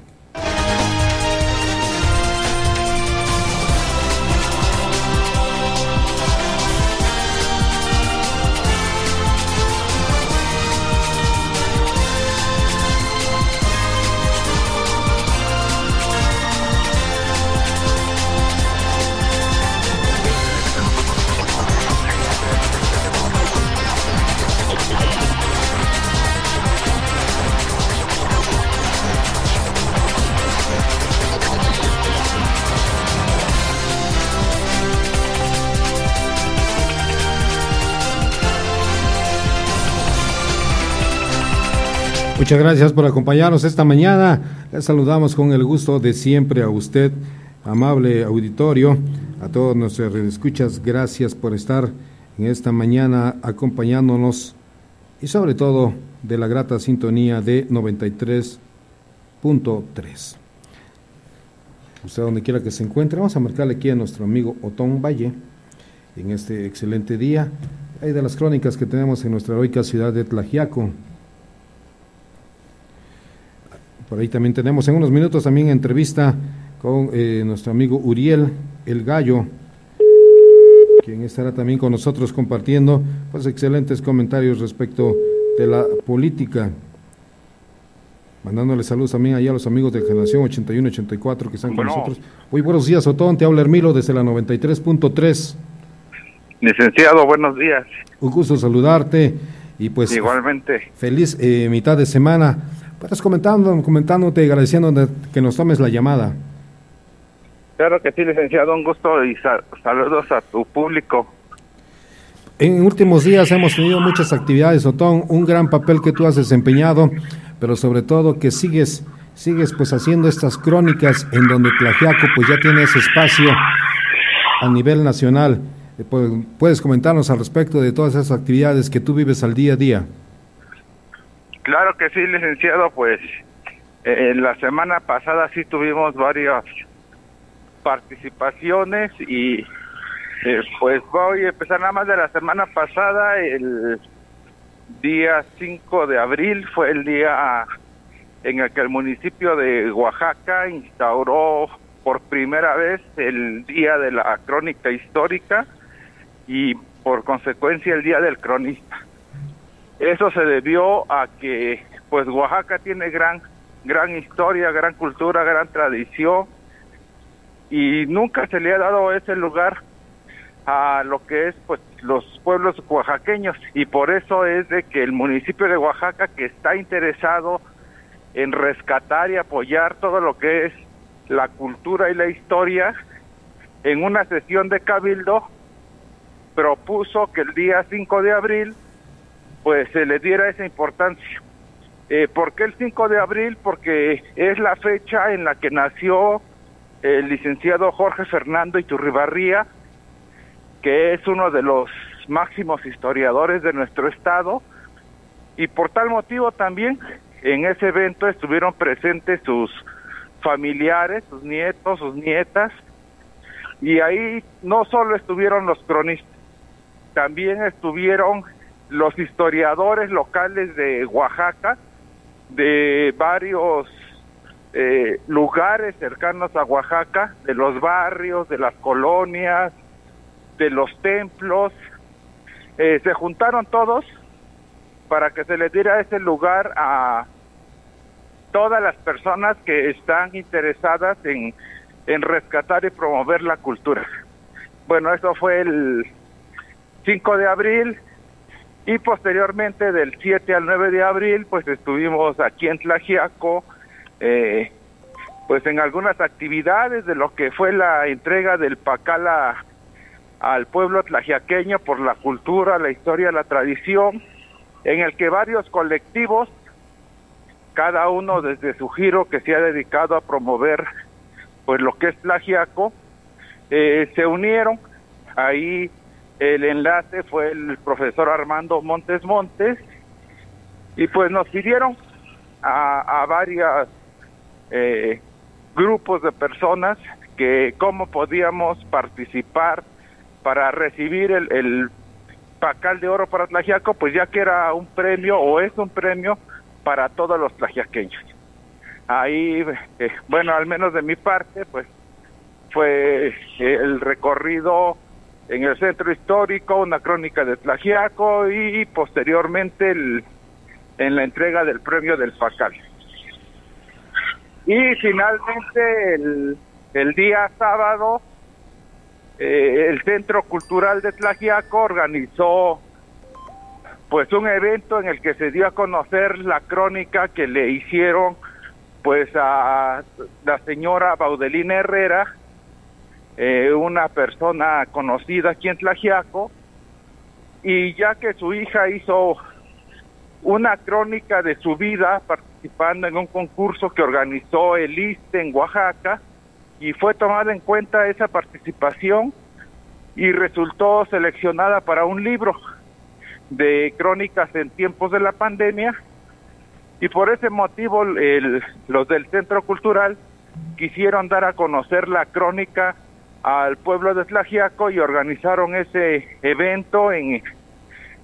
Muchas gracias por acompañarnos esta mañana. Les saludamos con el gusto de siempre a usted, amable auditorio, a todos nuestros escuchas. Gracias por estar en esta mañana acompañándonos y sobre todo de la grata sintonía de 93.3. Usted donde quiera que se encuentre, vamos a marcarle aquí a nuestro amigo Otón Valle en este excelente día. Hay de las crónicas que tenemos en nuestra heroica ciudad de Tlajiaco. Por ahí también tenemos en unos minutos también entrevista con eh, nuestro amigo Uriel El Gallo, quien estará también con nosotros compartiendo pues excelentes comentarios respecto de la política. Mandándole saludos también allá a los amigos de Generación 81-84 que están con nosotros. Muy buenos días, Otón. Te habla Hermilo desde la 93.3. Licenciado, buenos días. Un gusto saludarte y pues... Igualmente. Feliz eh, mitad de semana. Pues comentando, comentándote y agradeciendo que nos tomes la llamada. Claro que sí, licenciado, un gusto y saludos a tu público. En últimos días hemos tenido muchas actividades, Otón, un gran papel que tú has desempeñado, pero sobre todo que sigues, sigues pues haciendo estas crónicas en donde Tlajiaco pues ya tiene ese espacio a nivel nacional. Eh, pues, ¿Puedes comentarnos al respecto de todas esas actividades que tú vives al día a día? Claro que sí, licenciado, pues eh, en la semana pasada sí tuvimos varias participaciones y eh, pues voy a empezar nada más de la semana pasada, el día 5 de abril fue el día en el que el municipio de Oaxaca instauró por primera vez el día de la crónica histórica y por consecuencia el día del cronista. Eso se debió a que pues Oaxaca tiene gran gran historia, gran cultura, gran tradición y nunca se le ha dado ese lugar a lo que es pues los pueblos oaxaqueños y por eso es de que el municipio de Oaxaca que está interesado en rescatar y apoyar todo lo que es la cultura y la historia en una sesión de cabildo propuso que el día 5 de abril pues se le diera esa importancia. Eh, ¿Por qué el 5 de abril? Porque es la fecha en la que nació el licenciado Jorge Fernando Iturribarría, que es uno de los máximos historiadores de nuestro estado, y por tal motivo también en ese evento estuvieron presentes sus familiares, sus nietos, sus nietas, y ahí no solo estuvieron los cronistas, también estuvieron los historiadores locales de Oaxaca, de varios eh, lugares cercanos a Oaxaca, de los barrios, de las colonias, de los templos. Eh, se juntaron todos para que se les diera ese lugar a todas las personas que están interesadas en, en rescatar y promover la cultura. Bueno, eso fue el 5 de abril y posteriormente del 7 al 9 de abril pues estuvimos aquí en Tlajiaco eh, pues en algunas actividades de lo que fue la entrega del Pacala al pueblo tlajiaqueño por la cultura, la historia, la tradición, en el que varios colectivos, cada uno desde su giro que se ha dedicado a promover pues lo que es Tlajiaco, eh, se unieron. Ahí el enlace fue el profesor Armando Montes Montes y pues nos pidieron a, a varias eh, grupos de personas que cómo podíamos participar para recibir el, el Pacal de Oro para Tlajiaco, pues ya que era un premio o es un premio para todos los tlajiaqueños. Ahí, eh, bueno, al menos de mi parte, pues fue el recorrido en el centro histórico, una crónica de Tlajiaco y posteriormente el, en la entrega del premio del Pacal. Y finalmente el, el día sábado eh, el Centro Cultural de Tlajiaco organizó pues un evento en el que se dio a conocer la crónica que le hicieron pues a la señora Baudelina Herrera, eh, una persona conocida aquí en Tlajiaco, y ya que su hija hizo una crónica de su vida participando en un concurso que organizó el ISTE en Oaxaca y fue tomada en cuenta esa participación y resultó seleccionada para un libro de crónicas en tiempos de la pandemia y por ese motivo los del Centro Cultural quisieron dar a conocer la crónica al pueblo de Tlajiaco y organizaron ese evento en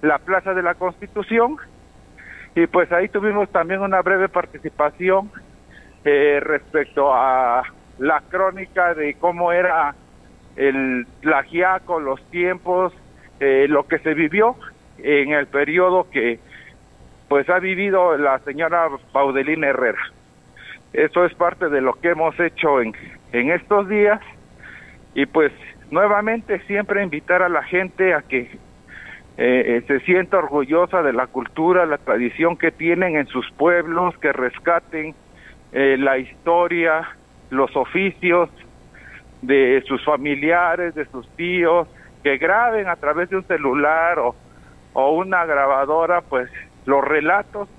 la Plaza de la Constitución y pues ahí tuvimos también una breve participación eh, respecto a la crónica de cómo era el plagiaco, los tiempos, eh, lo que se vivió en el periodo que pues ha vivido la señora Baudelina Herrera. Eso es parte de lo que hemos hecho en, en estos días y pues nuevamente siempre invitar a la gente a que eh, se sienta orgullosa de la cultura, la tradición que tienen en sus pueblos, que rescaten eh, la historia, los oficios de sus familiares, de sus tíos, que graben a través de un celular o, o una grabadora, pues los relatos,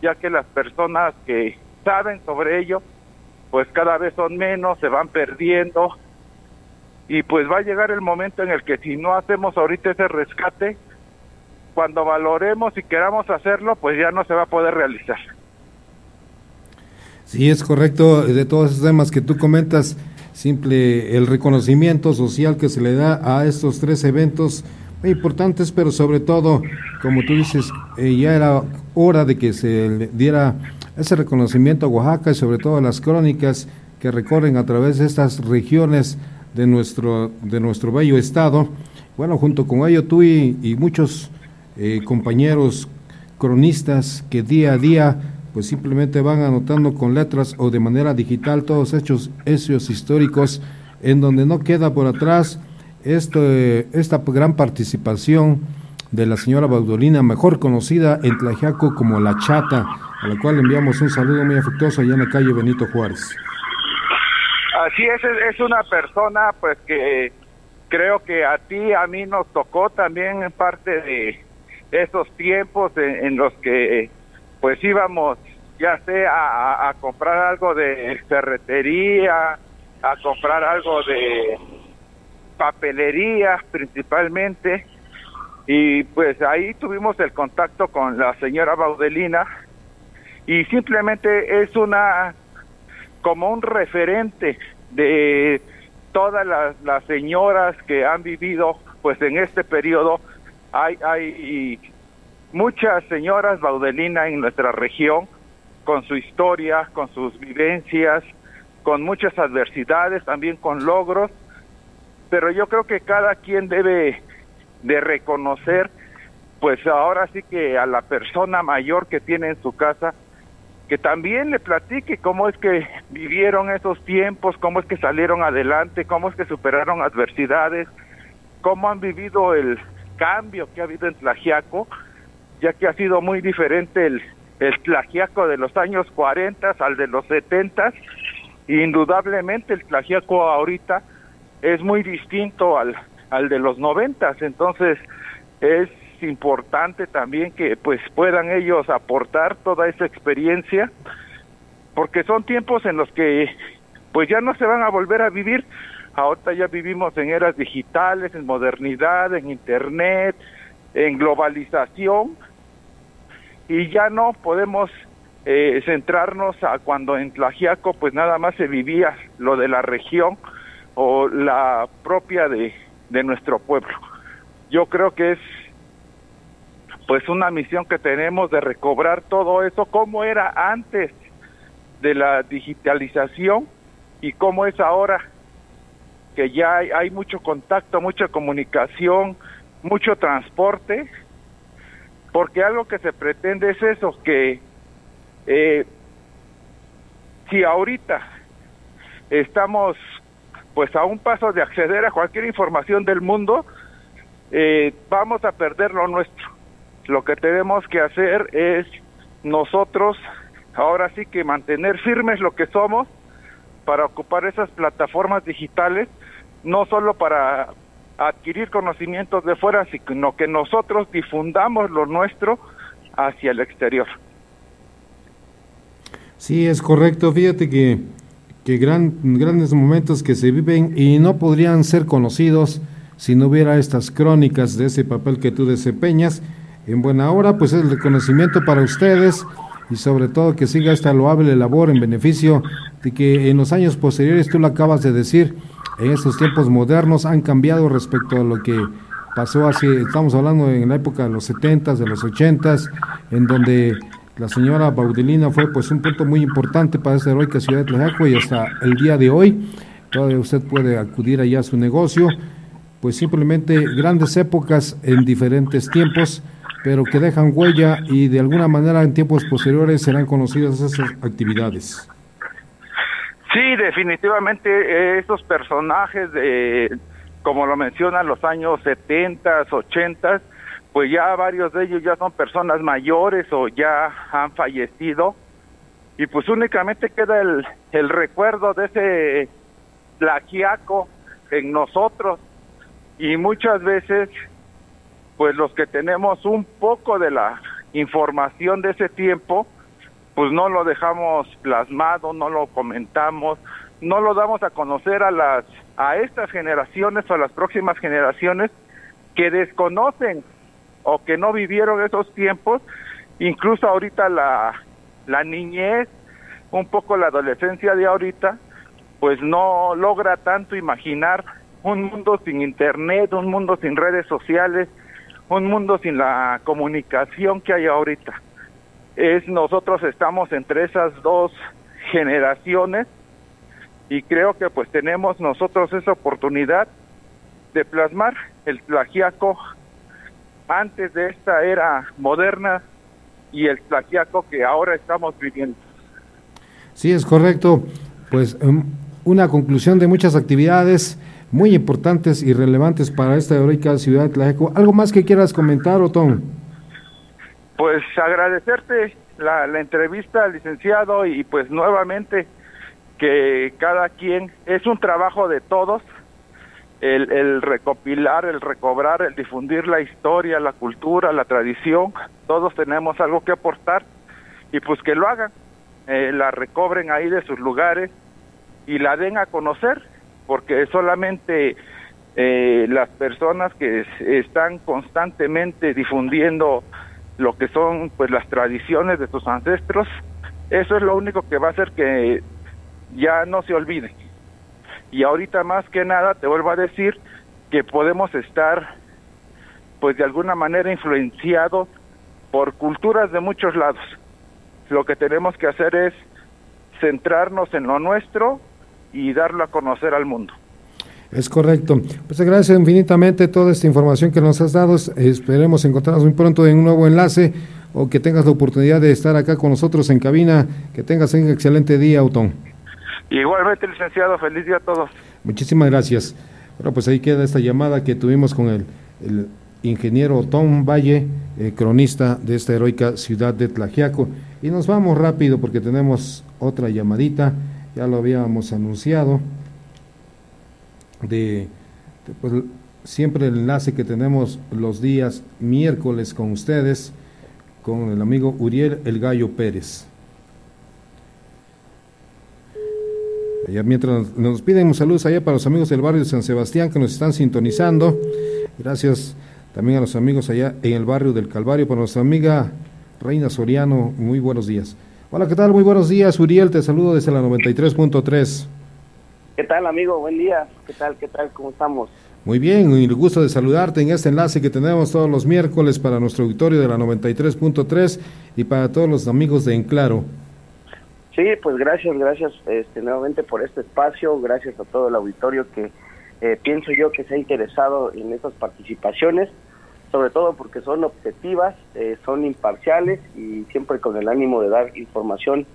ya que las personas que saben sobre ello, pues cada vez son menos, se van perdiendo, y pues va a llegar el momento en el que si no hacemos ahorita ese rescate, cuando valoremos y queramos hacerlo, pues ya no se va a poder realizar. Sí, es correcto, de todos esos temas que tú comentas, simple el reconocimiento social que se le da a estos tres eventos muy importantes, pero sobre todo, como tú dices, eh, ya era hora de que se diera ese reconocimiento a Oaxaca y sobre todo a las crónicas que recorren a través de estas regiones de nuestro, de nuestro bello estado. Bueno, junto con ello tú y, muchos eh, compañeros cronistas que día a día pues simplemente van anotando con letras o de manera digital todos hechos, hechos históricos en donde no queda por atrás este, esta gran participación de la señora Baudolina, mejor conocida en Tlajaco como La Chata, a la cual enviamos un saludo muy afectuoso allá en la calle Benito Juárez. Así es, es una persona pues que creo que a ti, a mí nos tocó también en parte de esos tiempos en, los que pues íbamos ya sea a, comprar algo de ferretería, a comprar algo de papelería principalmente. Y pues ahí tuvimos el contacto con la señora Baudelina. Y simplemente es una como un referente de todas las, señoras que han vivido pues en este periodo hay hay muchas señoras Baudelina en nuestra región con su historia, con sus vivencias, con muchas adversidades, también con logros, pero yo creo que cada quien debe de reconocer pues ahora sí que a la persona mayor que tiene en su casa que también le platique cómo es que vivieron esos tiempos, cómo es que salieron adelante, cómo es que superaron adversidades, cómo han vivido el cambio que ha habido en Tlajiaco, ya que ha sido muy diferente el, el de los años 40 al de los 70. Indudablemente el Tlajiaco ahorita es muy distinto al, al de los 90, entonces es importante también que pues puedan ellos aportar toda esa experiencia porque son tiempos en los que pues ya no se van a volver a vivir. Ahorita ya vivimos en eras digitales en modernidad en internet en globalización y ya no podemos eh, centrarnos a cuando en Tlajiaco pues nada más se vivía lo de la región o la propia de, de nuestro pueblo. Yo creo que es pues una misión que tenemos de recobrar todo eso, cómo era antes de la digitalización y cómo es ahora que ya hay, mucho contacto, mucha comunicación, mucho transporte, porque algo que se pretende es eso, que eh, si ahorita estamos pues a un paso de acceder a cualquier información del mundo, eh, vamos a perder lo nuestro lo que tenemos que hacer es nosotros ahora sí que mantener firmes lo que somos para ocupar esas plataformas digitales, no solo para adquirir conocimientos de fuera, sino que nosotros difundamos lo nuestro hacia el exterior. Sí, es correcto. Fíjate que, que gran, grandes momentos que se viven y no podrían ser conocidos si no hubiera estas crónicas de ese papel que tú desempeñas en buena hora, pues es el reconocimiento para ustedes y sobre todo que siga esta loable labor en beneficio de que en los años posteriores, tú lo acabas de decir, en estos tiempos modernos han cambiado respecto a lo que pasó hace, estamos hablando en la época de los 70 de los 80 en donde la señora Baudelina fue pues un punto muy importante para esta heroica ciudad de Tlajaco y hasta el día de hoy todavía usted puede acudir allá a su negocio, pues simplemente grandes épocas en diferentes tiempos, pero que dejan huella y de alguna manera en tiempos posteriores serán conocidas esas actividades. Sí, definitivamente eh, esos personajes de, como lo mencionan, los años 70, 80, pues ya varios de ellos ya son personas mayores o ya han fallecido y pues únicamente queda el, el recuerdo de ese plagiaco en nosotros y muchas veces pues los que tenemos un poco de la información de ese tiempo pues no lo dejamos plasmado, no lo comentamos, no lo damos a conocer a las a estas generaciones o a las próximas generaciones que desconocen o que no vivieron esos tiempos, incluso ahorita la la niñez, un poco la adolescencia de ahorita, pues no logra tanto imaginar un mundo sin internet, un mundo sin redes sociales, un mundo sin la comunicación que hay ahorita es nosotros estamos entre esas dos generaciones y creo que pues tenemos nosotros esa oportunidad de plasmar el plagiaco antes de esta era moderna y el plagiaco que ahora estamos viviendo. Sí, es correcto. Pues em, una conclusión de muchas actividades muy importantes y relevantes para esta heroica ciudad de Tlajeco. ¿Algo más que quieras comentar, Otón? Pues agradecerte la, la entrevista, licenciado, y pues nuevamente que cada quien, es un trabajo de todos, el, el, recopilar, el recobrar, el difundir la historia, la cultura, la tradición, todos tenemos algo que aportar y pues que lo hagan, eh, la recobren ahí de sus lugares y la den a conocer, porque solamente eh, las personas que están constantemente difundiendo lo que son pues las tradiciones de tus ancestros, eso es lo único que va a hacer que ya no se olvide. Y ahorita más que nada te vuelvo a decir que podemos estar pues de alguna manera influenciados por culturas de muchos lados. Lo que tenemos que hacer es centrarnos en lo nuestro y darlo a conocer al mundo. Es correcto. Pues agradezco infinitamente toda esta información que nos has dado. Esperemos encontrarnos muy pronto en un nuevo enlace o que tengas la oportunidad de estar acá con nosotros en cabina. Que tengas un excelente día, Autón. Igualmente, licenciado. Feliz día a todos. Muchísimas gracias. Bueno, pues ahí queda esta llamada que tuvimos con el, el ingeniero Otón Valle, eh, cronista de esta heroica ciudad de Tlajiaco. Y nos vamos rápido porque tenemos otra llamadita. Ya lo habíamos anunciado de, pues, siempre el enlace que tenemos los días miércoles con ustedes, con el amigo Uriel El Gallo Pérez. Allá mientras nos piden un saludo allá para los amigos del barrio de San Sebastián que nos están sintonizando. Gracias también a los amigos allá en el barrio del Calvario, para nuestra amiga Reina Soriano. Muy buenos días. Hola, ¿qué tal? Muy buenos días, Uriel. Te saludo desde la 93.3. ¿Qué tal, amigo? Buen día. ¿Qué tal? ¿Qué tal? ¿Cómo estamos? Muy bien, y el gusto de saludarte en este enlace que tenemos todos los miércoles para nuestro auditorio de la 93.3 y para todos los amigos de Enclaro. Sí, pues gracias, gracias este, nuevamente por este espacio, gracias a todo el auditorio que eh, pienso yo que se ha interesado en estas participaciones, sobre todo porque son objetivas, eh, son imparciales y siempre con el ánimo de dar información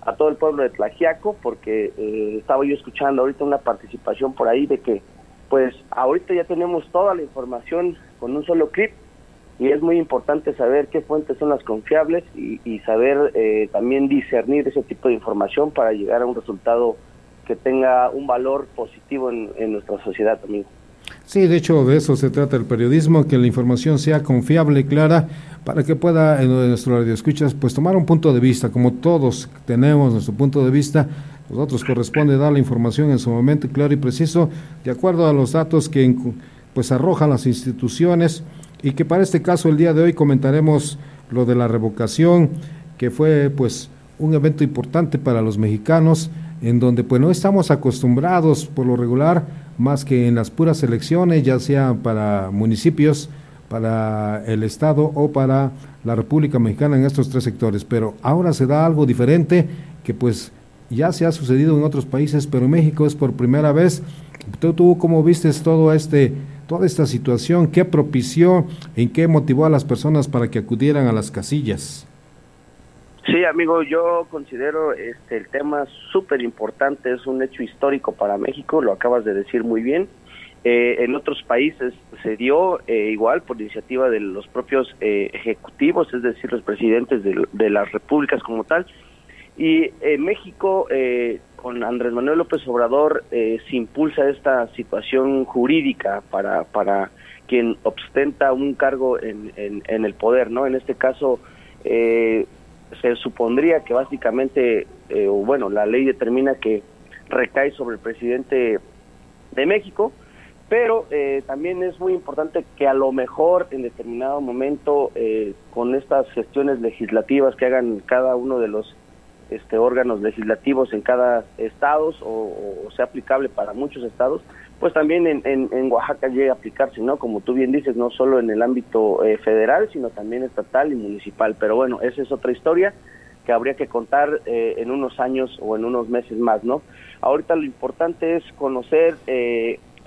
a todo el pueblo de Tlajiaco, porque eh, estaba yo escuchando ahorita una participación por ahí de que, pues, ahorita ya tenemos toda la información con un solo clip y es muy importante saber qué fuentes son las confiables y, saber eh, también discernir ese tipo de información para llegar a un resultado que tenga un valor positivo en, en nuestra sociedad también. Sí, de hecho de eso se trata el periodismo, que la información sea confiable, y clara, para que pueda en nuestro radio escuchas pues tomar un punto de vista, como todos tenemos nuestro punto de vista, nosotros corresponde dar la información en su momento claro y preciso, de acuerdo a los datos que pues arrojan las instituciones y que para este caso el día de hoy comentaremos lo de la revocación, que fue pues un evento importante para los mexicanos, en donde pues no estamos acostumbrados por lo regular, más que en las puras elecciones, ya sea para municipios, para el Estado o para la República Mexicana en estos tres sectores. Pero ahora se da algo diferente que pues ya se ha sucedido en otros países, pero en México es por primera vez. ¿Tú, tú cómo vistes todo este, toda esta situación? ¿Qué propició, en qué motivó a las personas para que acudieran a las casillas? Sí, amigo, yo considero este el tema súper importante, es un hecho histórico para México, lo acabas de decir muy bien. Eh, en otros países se dio eh, igual por iniciativa de los propios eh, ejecutivos, es decir, los presidentes de, las repúblicas como tal. Y en México, con Andrés Manuel López Obrador, se impulsa esta situación jurídica para, para quien ostenta un cargo en, en, en el poder, ¿no? En este caso, se supondría que básicamente, bueno, la ley determina que recae sobre el presidente de México, pero eh, también es muy importante que a lo mejor en determinado momento eh, con estas gestiones legislativas que hagan cada uno de los este, órganos legislativos en cada estado o, sea aplicable para muchos estados, pues también en, en, Oaxaca llegue a aplicarse, ¿no? Como tú bien dices, no solo en el ámbito eh, federal, sino también estatal y municipal. Pero bueno, esa es otra historia que habría que contar en unos años o en unos meses más, ¿no? Ahorita lo importante es conocer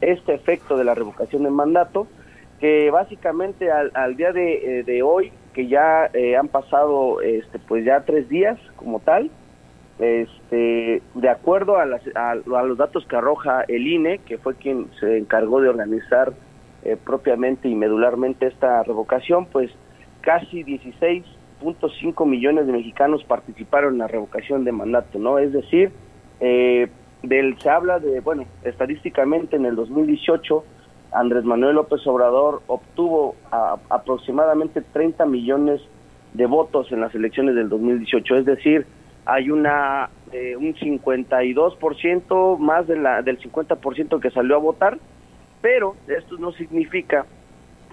este efecto de la revocación de mandato, que básicamente al, día de, eh, de, hoy, que ya eh, han pasado este, pues ya tres días como tal, este, de acuerdo a, las, a, los datos que arroja el INE, que fue quien se encargó de organizar eh, propiamente y medularmente esta revocación, pues casi 16.5 millones de mexicanos participaron en la revocación de mandato, ¿no? Es decir, eh, del se habla de, bueno, estadísticamente en el 2018 Andrés Manuel López Obrador obtuvo aproximadamente 30 millones de votos en las elecciones del 2018, es decir, hay una eh, un 52% más de la, del 50% que salió a votar, pero esto no significa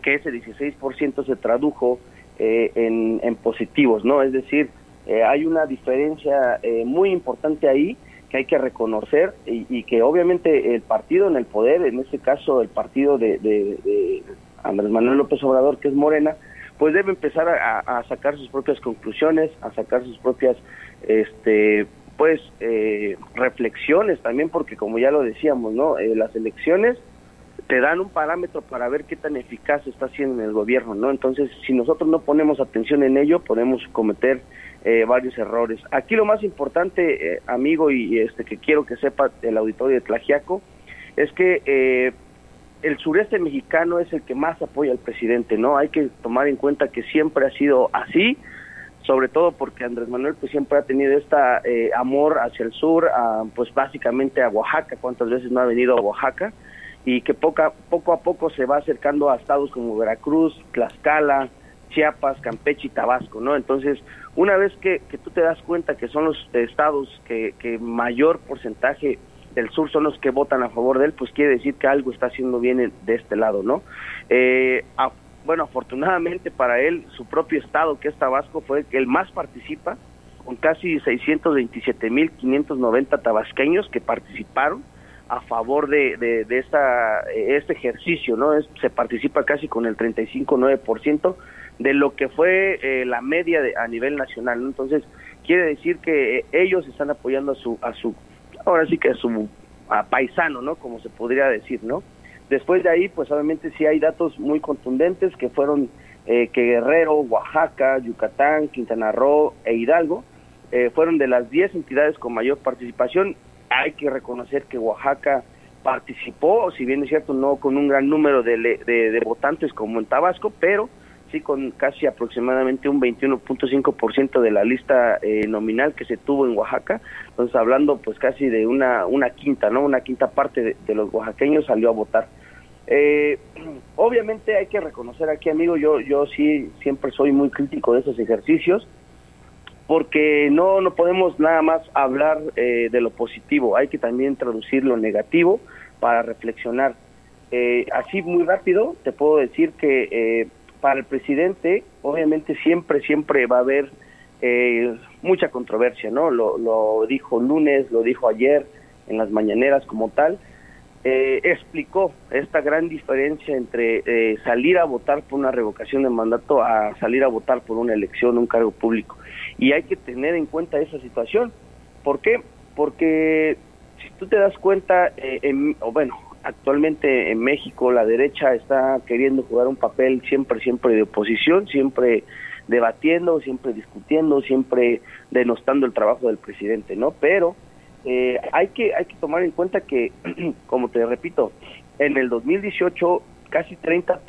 que ese 16% se tradujo eh, en, en, positivos, ¿no? Es decir, eh, hay una diferencia eh, muy importante ahí que hay que reconocer y, que obviamente el partido en el poder, en este caso el partido de, Andrés Manuel López Obrador, que es Morena, pues debe empezar a, sacar sus propias conclusiones, a sacar sus propias, este, pues, eh, reflexiones también, porque como ya lo decíamos, ¿no? Eh, las elecciones te dan un parámetro para ver qué tan eficaz está en el gobierno, ¿no? Entonces, si nosotros no ponemos atención en ello, podemos cometer eh, varios errores. Aquí lo más importante, eh, amigo, y este que quiero que sepa el auditorio de Tlajiaco, es que eh, el sureste mexicano es el que más apoya al presidente, ¿no? Hay que tomar en cuenta que siempre ha sido así, sobre todo porque Andrés Manuel pues siempre ha tenido esta amor hacia el sur, pues básicamente a Oaxaca, cuántas veces no ha venido a Oaxaca, y que poco a poco se va acercando a estados como Veracruz, Tlaxcala, Chiapas, Campeche y Tabasco, ¿no? Entonces, una vez que, que tú te das cuenta que son los estados que, que mayor porcentaje del sur son los que votan a favor de él, pues quiere decir que algo está haciendo bien de este lado, ¿no? Eh, bueno, afortunadamente para él, su propio estado, que es Tabasco, fue el más participa, con casi 627.590 tabasqueños que participaron a favor de, de, de esta, este ejercicio, ¿no? Se participa casi con el 35-9%, de lo que fue eh, la media de, a nivel nacional. Entonces, quiere decir que eh, ellos están apoyando a su, a su, ahora sí que a su paisano, ¿no? Como se podría decir, ¿no? Después de ahí, pues obviamente sí hay datos muy contundentes que fueron eh, que Guerrero, Oaxaca, Yucatán, Quintana Roo e Hidalgo fueron de las 10 entidades con mayor participación. Hay que reconocer que Oaxaca participó, si bien es cierto, no con un gran número de, de, de votantes como en Tabasco, pero con casi aproximadamente un 21.5% de la lista eh, nominal que se tuvo en Oaxaca, entonces hablando pues casi de una, una quinta, ¿no? Una quinta parte de, los oaxaqueños salió a votar. Eh, obviamente hay que reconocer aquí, amigo, yo, yo sí siempre soy muy crítico de esos ejercicios, porque no, no podemos nada más hablar eh, de lo positivo, hay que también traducir lo negativo para reflexionar. así muy rápido te puedo decir que para el presidente, obviamente siempre, siempre va a haber eh, mucha controversia, ¿no? Lo, dijo lunes, lo dijo ayer en las mañaneras como tal, eh, explicó esta gran diferencia entre eh, salir a votar por una revocación de mandato a salir a votar por una elección, un cargo público. Y hay que tener en cuenta esa situación. ¿Por qué? Porque si tú te das cuenta, eh, en, o bueno, actualmente en México la derecha está queriendo jugar un papel siempre, siempre de oposición, siempre debatiendo, siempre discutiendo, siempre denostando el trabajo del presidente, ¿no? Pero eh, hay que hay que tomar en cuenta que, como te repito, en el 2018 casi 30,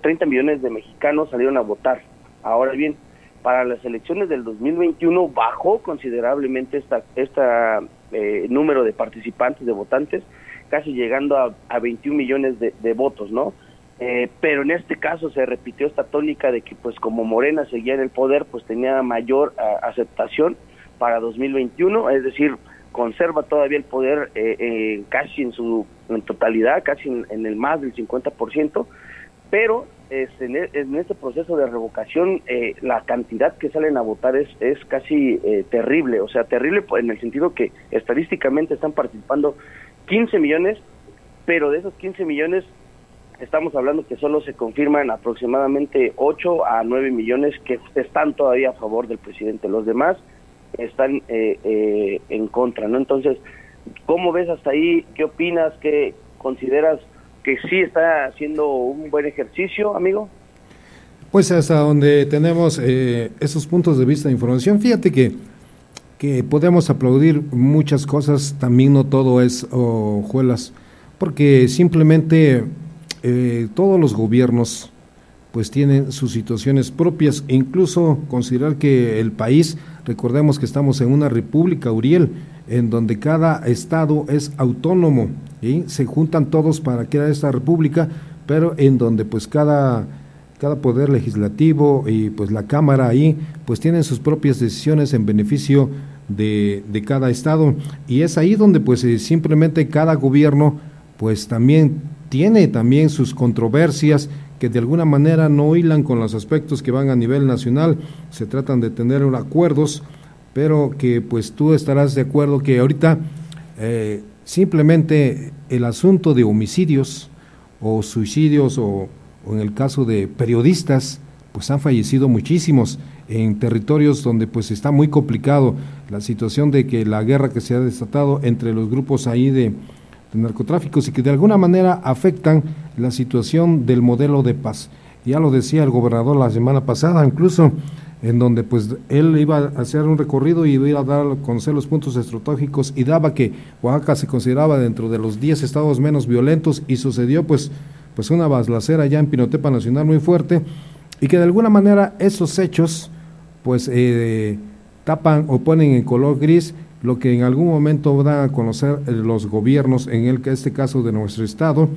30 eh, millones de mexicanos salieron a votar. Ahora bien, para las elecciones del 2021 bajó considerablemente esta, esta eh, número de participantes, de votantes, casi llegando a, a 21 millones de, de votos, ¿no? Eh, pero en este caso se repitió esta tónica de que pues como Morena seguía en el poder, pues tenía mayor aceptación para 2021, es decir, conserva todavía el poder eh, eh, casi en su en totalidad, casi en, el más del 50%, pero es, en, e, en, este proceso de revocación eh, la cantidad que salen a votar es, es casi terrible, o sea, terrible en el sentido que estadísticamente están participando 15 millones, pero de esos 15 millones estamos hablando que solo se confirman aproximadamente 8 a 9 millones que están todavía a favor del presidente. Los demás están eh, eh, en contra, ¿no? Entonces, ¿cómo ves hasta ahí? ¿Qué opinas? ¿Qué consideras que sí está haciendo un buen ejercicio, amigo? Pues hasta donde tenemos eh, esos puntos de vista de información, fíjate que, que podemos aplaudir muchas cosas, también no todo es hojuelas, porque simplemente todos los gobiernos pues tienen sus situaciones propias e incluso considerar que el país Recordemos que estamos en una república, Uriel, en donde cada estado es autónomo y se juntan todos para crear esta república, pero en donde pues cada, cada poder legislativo y pues la Cámara ahí pues tienen sus propias decisiones en beneficio de, de cada estado. Y es ahí donde pues eh, simplemente cada gobierno pues también tiene también sus controversias que de alguna manera no hilan con los aspectos que van a nivel nacional, se tratan de tener acuerdos, pero que pues tú estarás de acuerdo que ahorita eh, simplemente el asunto de homicidios o suicidios o, en el caso de periodistas, pues han fallecido muchísimos en territorios donde pues está muy complicado la situación de que la guerra que se ha desatado entre los grupos ahí de, de narcotráficos y que de alguna manera afectan la situación del modelo de paz. Ya lo decía el gobernador la semana pasada, incluso en donde pues él iba a hacer un recorrido y iba a dar a conocer los puntos estratégicos y daba que Oaxaca se consideraba dentro de los 10 estados menos violentos y sucedió pues, pues una balacera ya en Pinotepa Nacional muy fuerte y que de alguna manera esos hechos pues eh, tapan o ponen en color gris lo que en algún momento van a conocer eh, los gobiernos, en el, este caso de nuestro estado,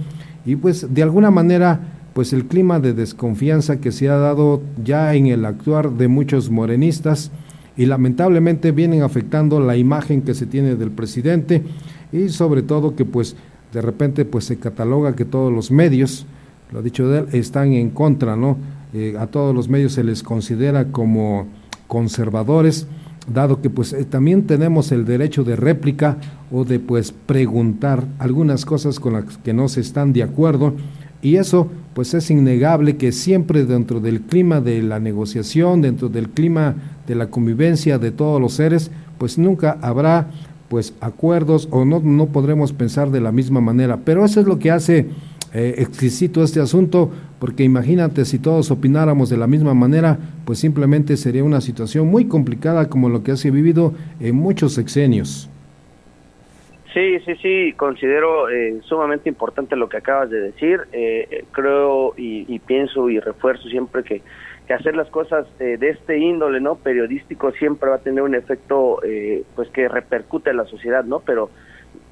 y pues de alguna manera pues el clima de desconfianza que se ha dado ya en el actuar de muchos morenistas y lamentablemente vienen afectando la imagen que se tiene del presidente y sobre todo que pues de repente pues se cataloga que todos los medios, lo ha dicho él, están en contra, ¿no? Eh, a todos los medios se les considera como conservadores dado que pues eh, también tenemos el derecho de réplica o de pues preguntar algunas cosas con las que no se están de acuerdo y eso pues es innegable que siempre dentro del clima de la negociación, dentro del clima de la convivencia de todos los seres, pues nunca habrá pues acuerdos o no, no podremos pensar de la misma manera, pero eso es lo que hace eh, exquisito este asunto, porque imagínate si todos opináramos de la misma manera, pues simplemente sería una situación muy complicada como lo que ha vivido en muchos sexenios. Sí, sí, sí, considero eh, sumamente importante lo que acabas de decir. Eh, creo y, pienso y refuerzo siempre que, que hacer las cosas de este índole, ¿no? Periodístico siempre va a tener un efecto, pues que repercute en la sociedad, ¿no? Pero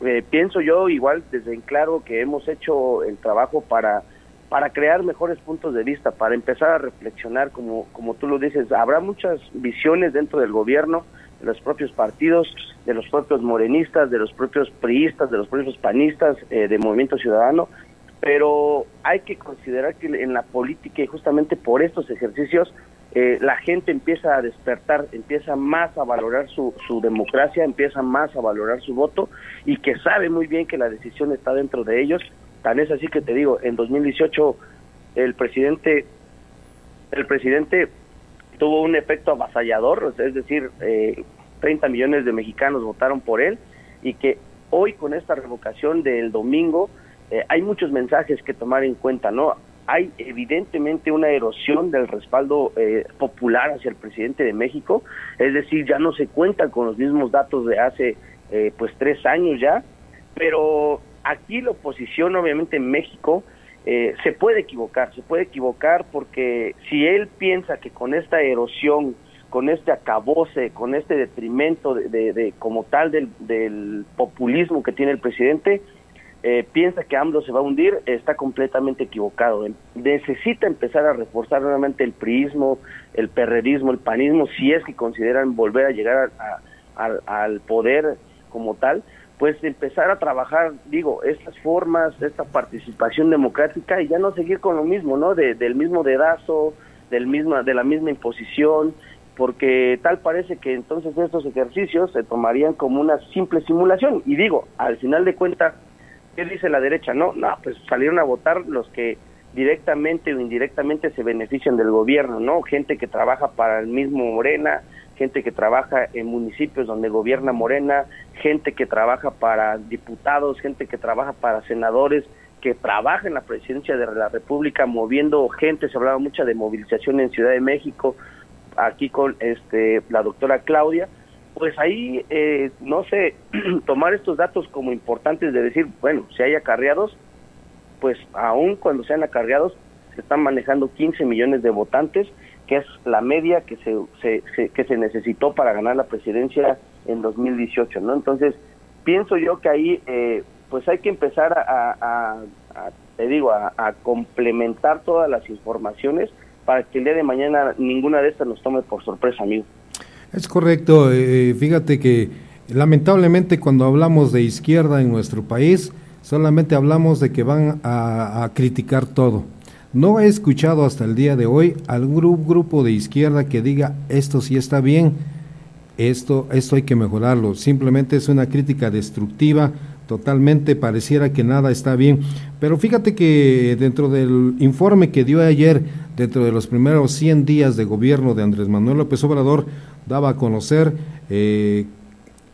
eh, pienso yo igual desde en claro que hemos hecho el trabajo para para crear mejores puntos de vista, para empezar a reflexionar, como, como tú lo dices, habrá muchas visiones dentro del gobierno, de los propios partidos, de los propios morenistas, de los propios priistas, de los propios panistas, eh, de Movimiento Ciudadano, pero hay que considerar que en la política y justamente por estos ejercicios eh, la gente empieza a despertar, empieza más a valorar su, su democracia, empieza más a valorar su voto y que sabe muy bien que la decisión está dentro de ellos. Tan es así que te digo, en 2018 el presidente, el presidente tuvo un efecto avasallador, es decir, eh, 30 millones de mexicanos votaron por él y que hoy con esta revocación del domingo eh, hay muchos mensajes que tomar en cuenta, ¿no? Hay evidentemente una erosión del respaldo eh, popular hacia el presidente de México, es decir, ya no se cuentan con los mismos datos de hace eh, pues tres años ya, pero aquí la oposición obviamente en México se puede equivocar, se puede equivocar porque si él piensa que con esta erosión con este acabose, con este detrimento de, como tal del, populismo que tiene el presidente, eh, piensa que AMLO se va a hundir, está completamente equivocado. Necesita empezar a reforzar nuevamente el priismo, el perrerismo, el panismo, si es que consideran volver a llegar al poder como tal, pues empezar a trabajar, digo, estas formas, esta participación democrática y ya no seguir con lo mismo, ¿no? del mismo dedazo, del misma, de la misma imposición, porque tal parece que entonces estos ejercicios se tomarían como una simple simulación. Y digo, al final de cuentas, ¿qué dice la derecha? No, no, pues salieron a votar los que directamente o indirectamente se benefician del gobierno, ¿no? Gente que trabaja para el mismo Morena, gente que trabaja en municipios donde gobierna Morena, gente que trabaja para diputados, gente que trabaja para senadores, que trabaja en la presidencia de la República moviendo gente, se hablaba mucho de movilización en Ciudad de México, aquí con este la doctora Claudia, pues ahí, eh, no sé, tomar estos datos como importantes de decir, bueno, si hay acarreados, pues aún cuando sean acarreados, se están manejando 15 millones de votantes, que es la media que se, que se necesitó para ganar la presidencia en 2018, ¿no? Entonces, pienso yo que ahí, eh, pues hay que empezar a, te digo, a complementar todas las informaciones para que el día de mañana ninguna de estas nos tome por sorpresa, amigo. Es correcto, eh, fíjate que lamentablemente cuando hablamos de izquierda en nuestro país, solamente hablamos de que van a, criticar todo. No he escuchado hasta el día de hoy algún grupo de izquierda que diga esto sí está bien, esto, esto hay que mejorarlo. Simplemente es una crítica destructiva totalmente pareciera que nada está bien. Pero fíjate que dentro del informe que dio ayer, dentro de los primeros 100 días de gobierno de Andrés Manuel López Obrador, daba a conocer eh,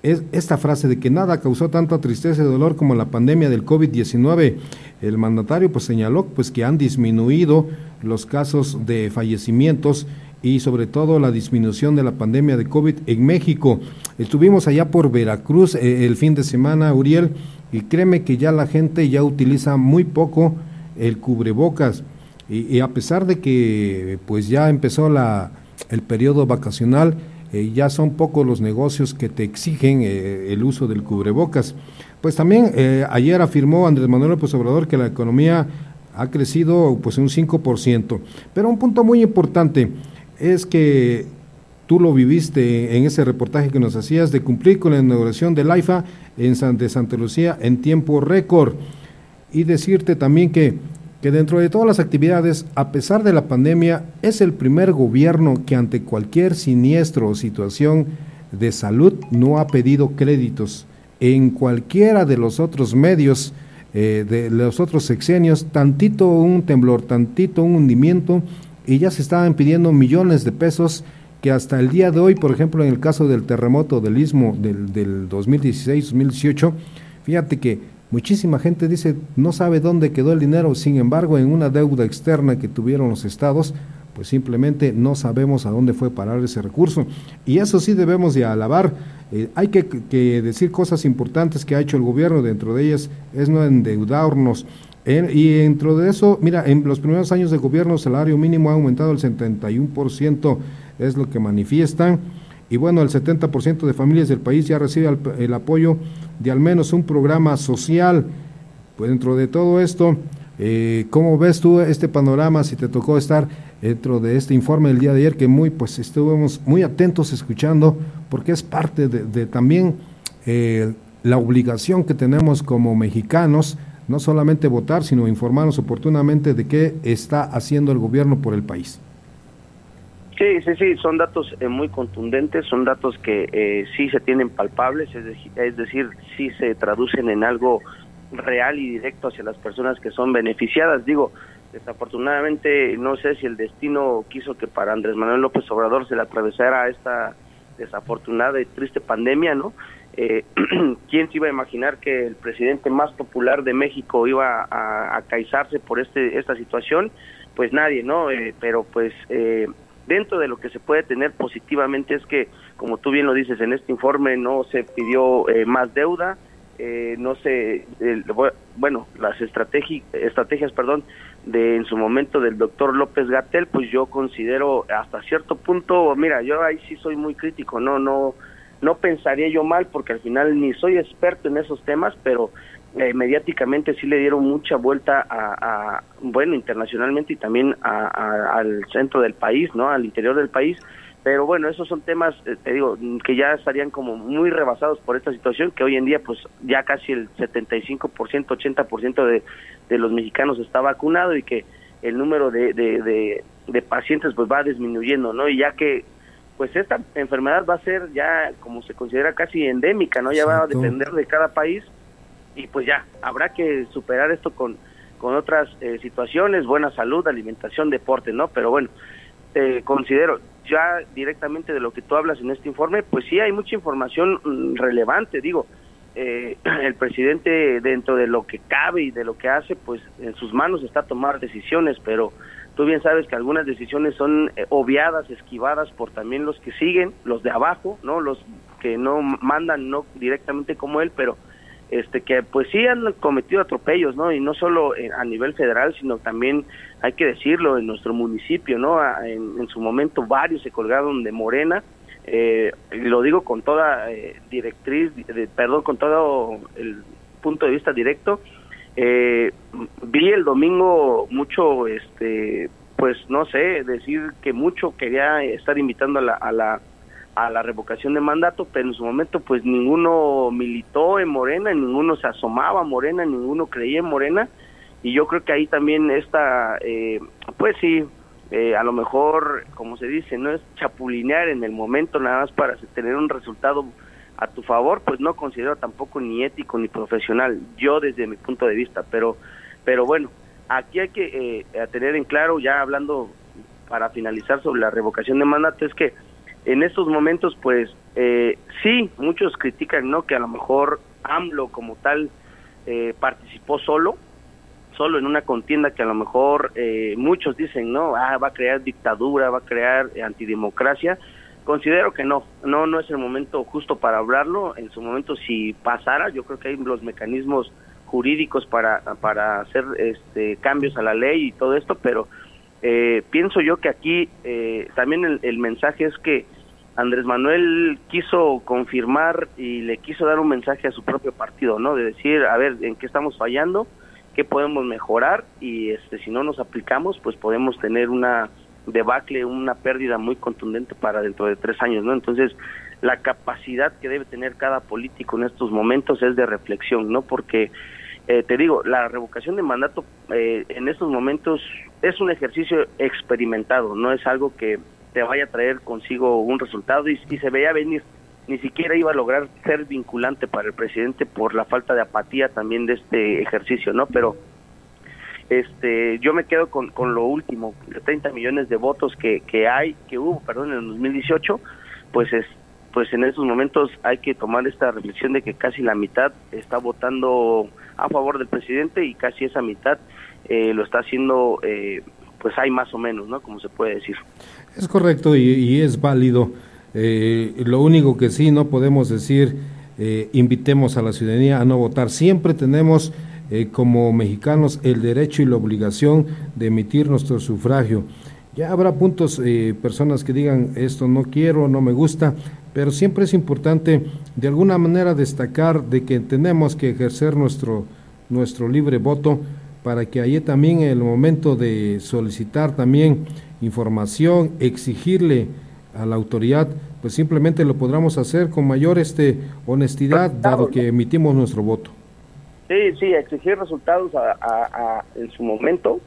esta frase de que nada causó tanta tristeza y dolor como la pandemia del COVID-19. El mandatario pues señaló pues que han disminuido los casos de fallecimientos y sobre todo la disminución de la pandemia de COVID en México. Estuvimos allá por Veracruz eh, el fin de semana, Uriel, y créeme que ya la gente ya utiliza muy poco el cubrebocas. Y, a pesar de que pues ya empezó la, el periodo vacacional, eh, ya son pocos los negocios que te exigen eh, el uso del cubrebocas. Pues también ayer afirmó Andrés Manuel López Obrador que la economía ha crecido pues un 5%. Pero un punto muy importante, es que tú lo viviste en ese reportaje que nos hacías de cumplir con la inauguración del AIFA en de Santa Lucía en tiempo récord y decirte también que, que dentro de todas las actividades, a pesar de la pandemia, es el primer gobierno que ante cualquier siniestro o situación de salud no ha pedido créditos. En cualquiera de los otros medios, eh, de los otros sexenios, tantito un temblor, tantito un hundimiento, y ya se estaban pidiendo millones de pesos que hasta el día de hoy, por ejemplo, en el caso del terremoto del istmo del, del 2016-2018, fíjate que muchísima gente dice no sabe dónde quedó el dinero, sin embargo, en una deuda externa que tuvieron los estados, pues simplemente no sabemos a dónde fue parar ese recurso. Y eso sí debemos de alabar. Eh, hay que, que, decir cosas importantes que ha hecho el gobierno, dentro de ellas es no endeudarnos, y dentro de eso, mira, en los primeros años de gobierno el salario mínimo ha aumentado el 71%, es lo que manifiestan. Y bueno, el 70% de familias del país ya recibe el, apoyo de al menos un programa social. Pues dentro de todo esto, eh, ¿cómo ves tú este panorama si te tocó estar dentro de este informe del día de ayer que muy pues estuvimos muy atentos escuchando porque es parte de, también eh, la obligación que tenemos como mexicanos no solamente votar, sino informarnos oportunamente de qué está haciendo el gobierno por el país. Sí, sí, sí, son datos eh, muy contundentes, son datos que eh, sí se tienen palpables, es, es decir, sí se traducen en algo real y directo hacia las personas que son beneficiadas. Digo, desafortunadamente no sé si el destino quiso que para Andrés Manuel López Obrador se le atravesara esta desafortunada y triste pandemia, ¿no? Eh, ¿Quién se iba a imaginar que el presidente más popular de México iba a, a caizarse por este esta situación? Pues nadie, ¿no? Eh, pero pues eh, dentro de lo que se puede tener positivamente es que, como tú bien lo dices, en este informe no se pidió eh, más deuda, eh, no sé, bueno, las estrategias, perdón, de en su momento del doctor López Gatel, pues yo considero hasta cierto punto, mira, yo ahí sí soy muy crítico, no, no, no pensaría yo mal porque al final ni soy experto en esos temas, pero eh, mediáticamente sí le dieron mucha vuelta a, bueno, internacionalmente y también al centro del país, ¿no? Al interior del país. Pero bueno, esos son temas, eh, te digo, que ya estarían como muy rebasados por esta situación, que hoy en día pues ya casi el 75%, 80% de, de los mexicanos está vacunado y que el número de, de, de, pacientes pues va disminuyendo, ¿no? Y ya que pues esta enfermedad va a ser ya como se considera casi endémica, ¿no? Ya va a depender de cada país y pues ya, habrá que superar esto con, con otras eh, situaciones, buena salud, alimentación, deporte, ¿no? Pero bueno, eh, considero ya directamente de lo que tú hablas en este informe, pues sí hay mucha información mm, relevante, digo, eh, el presidente dentro de lo que cabe y de lo que hace, pues en sus manos está tomar decisiones, pero tú bien sabes que algunas decisiones son obviadas, esquivadas por también los que siguen, los de abajo, ¿no? Los que no mandan no directamente como él, pero este que pues sí han cometido atropellos, ¿no? Y no solo a nivel federal, sino también hay que decirlo en nuestro municipio, ¿no? En, su momento varios se colgaron de Morena, eh, lo digo con toda eh, directriz, perdón, con todo el punto de vista directo. Eh, vi el domingo mucho, este, pues no sé, decir que mucho quería estar invitando a la a la revocación de mandato, pero en su momento pues ninguno militó en Morena, ninguno se asomaba a Morena, ninguno creía en Morena y yo creo que ahí también está, eh, pues sí, eh, a lo mejor, como se dice, no es chapulinear en el momento nada más para tener un resultado a tu favor, pues no considero tampoco ni ético ni profesional, yo desde mi punto de vista, pero, pero bueno, aquí hay que eh, tener en claro, ya hablando para finalizar sobre la revocación de mandato, es que en estos momentos, pues eh, sí, muchos critican, ¿no? Que a lo mejor AMLO como tal eh, participó solo, solo en una contienda que a lo mejor eh, muchos dicen, no, ah, va a crear dictadura, va a crear antidemocracia. Considero que no, no, no es el momento justo para hablarlo. En su momento, si pasara, yo creo que hay los mecanismos jurídicos para, para hacer este, cambios a la ley y todo esto, pero eh, pienso yo que aquí eh, también el, mensaje es que Andrés Manuel quiso confirmar y le quiso dar un mensaje a su propio partido, ¿no? De decir, a ver, ¿en qué estamos fallando? ¿Qué podemos mejorar? Y este, si no nos aplicamos, pues podemos tener una debacle, una pérdida muy contundente para dentro de tres años, ¿no? Entonces, la capacidad que debe tener cada político en estos momentos es de reflexión, ¿no? Porque, eh, te digo, la revocación de mandato eh, en estos momentos es un ejercicio experimentado, no es algo que te vaya a traer consigo un resultado y, se veía venir. Ni siquiera iba a lograr ser vinculante para el presidente por la falta de apatía también de este ejercicio, ¿no? Pero este yo me quedo con, con lo último, de 30 millones de votos que, que hay, que hubo, perdón, en el 2018, pues es pues en estos momentos hay que tomar esta reflexión de que casi la mitad está votando a favor del presidente y casi esa mitad eh, lo está haciendo eh, pues hay más o menos, ¿no? Como se puede decir. Es correcto y, es válido. Eh, lo único que sí no podemos decir, eh, invitemos a la ciudadanía a no votar. Siempre tenemos eh, como mexicanos el derecho y la obligación de emitir nuestro sufragio. Ya habrá puntos, personas que digan esto no quiero, no me gusta, pero siempre es importante de alguna manera destacar de que tenemos que ejercer nuestro, nuestro libre voto para que ahí también en el momento de solicitar también información, exigirle a la autoridad, pues simplemente lo podremos hacer con mayor este honestidad, dado que emitimos nuestro voto. Sí, sí, exigir resultados a, en su momento,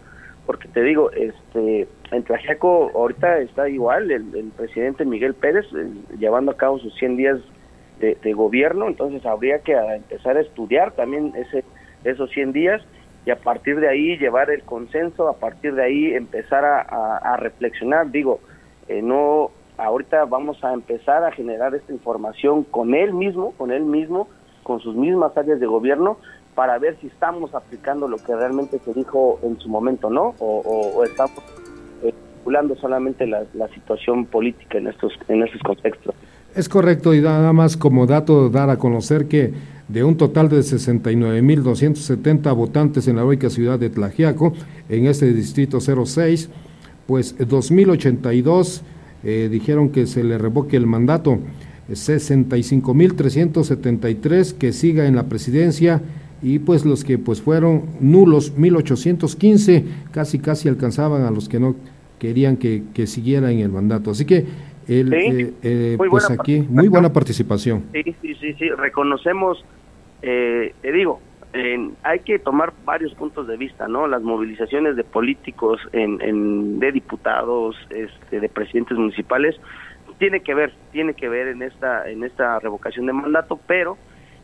porque te digo, este, en Tlaxiaco ahorita está igual el, presidente Miguel Pérez eh, llevando a cabo sus 100 días de, gobierno, entonces habría que empezar a estudiar también ese esos 100 días y a partir de ahí llevar el consenso, a partir de ahí empezar a, reflexionar. Digo, eh, no, ahorita vamos a empezar a generar esta información con él mismo, con él mismo, con sus mismas áreas de gobierno, para ver si estamos aplicando lo que realmente se dijo en su momento, ¿no? O, estamos calculando eh, solamente la, la, situación política en estos, en estos contextos. Es correcto, y nada más como dato dar a conocer que de un total de 69.270 votantes en la heroica ciudad de Tlajiaco, en este distrito 06, pues 2.082 eh, dijeron que se le revoque el mandato, 65.373 que siga en la presidencia y pues los que pues fueron nulos, 1.815, casi casi alcanzaban a los que no querían que, siguiera en el mandato. Así que el, eh, eh, pues aquí, muy buena participación. Sí, sí, sí, sí, reconocemos eh, te digo, hay que tomar varios puntos de vista, ¿no? Las movilizaciones de políticos, en, de diputados, este, de presidentes municipales, tiene que ver, tiene que ver en esta, en esta revocación de mandato, pero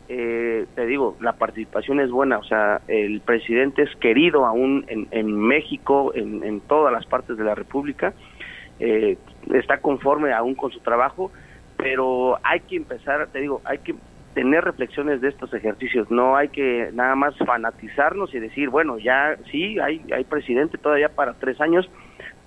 eh, te digo, la participación es buena, o sea, el presidente es querido aún en, en México, en, todas las partes de la República, eh, está conforme aún con su trabajo, pero hay que empezar, te digo, hay que tener reflexiones de estos ejercicios. No hay que nada más fanatizarnos y decir, bueno, ya sí, hay, hay presidente todavía para tres años,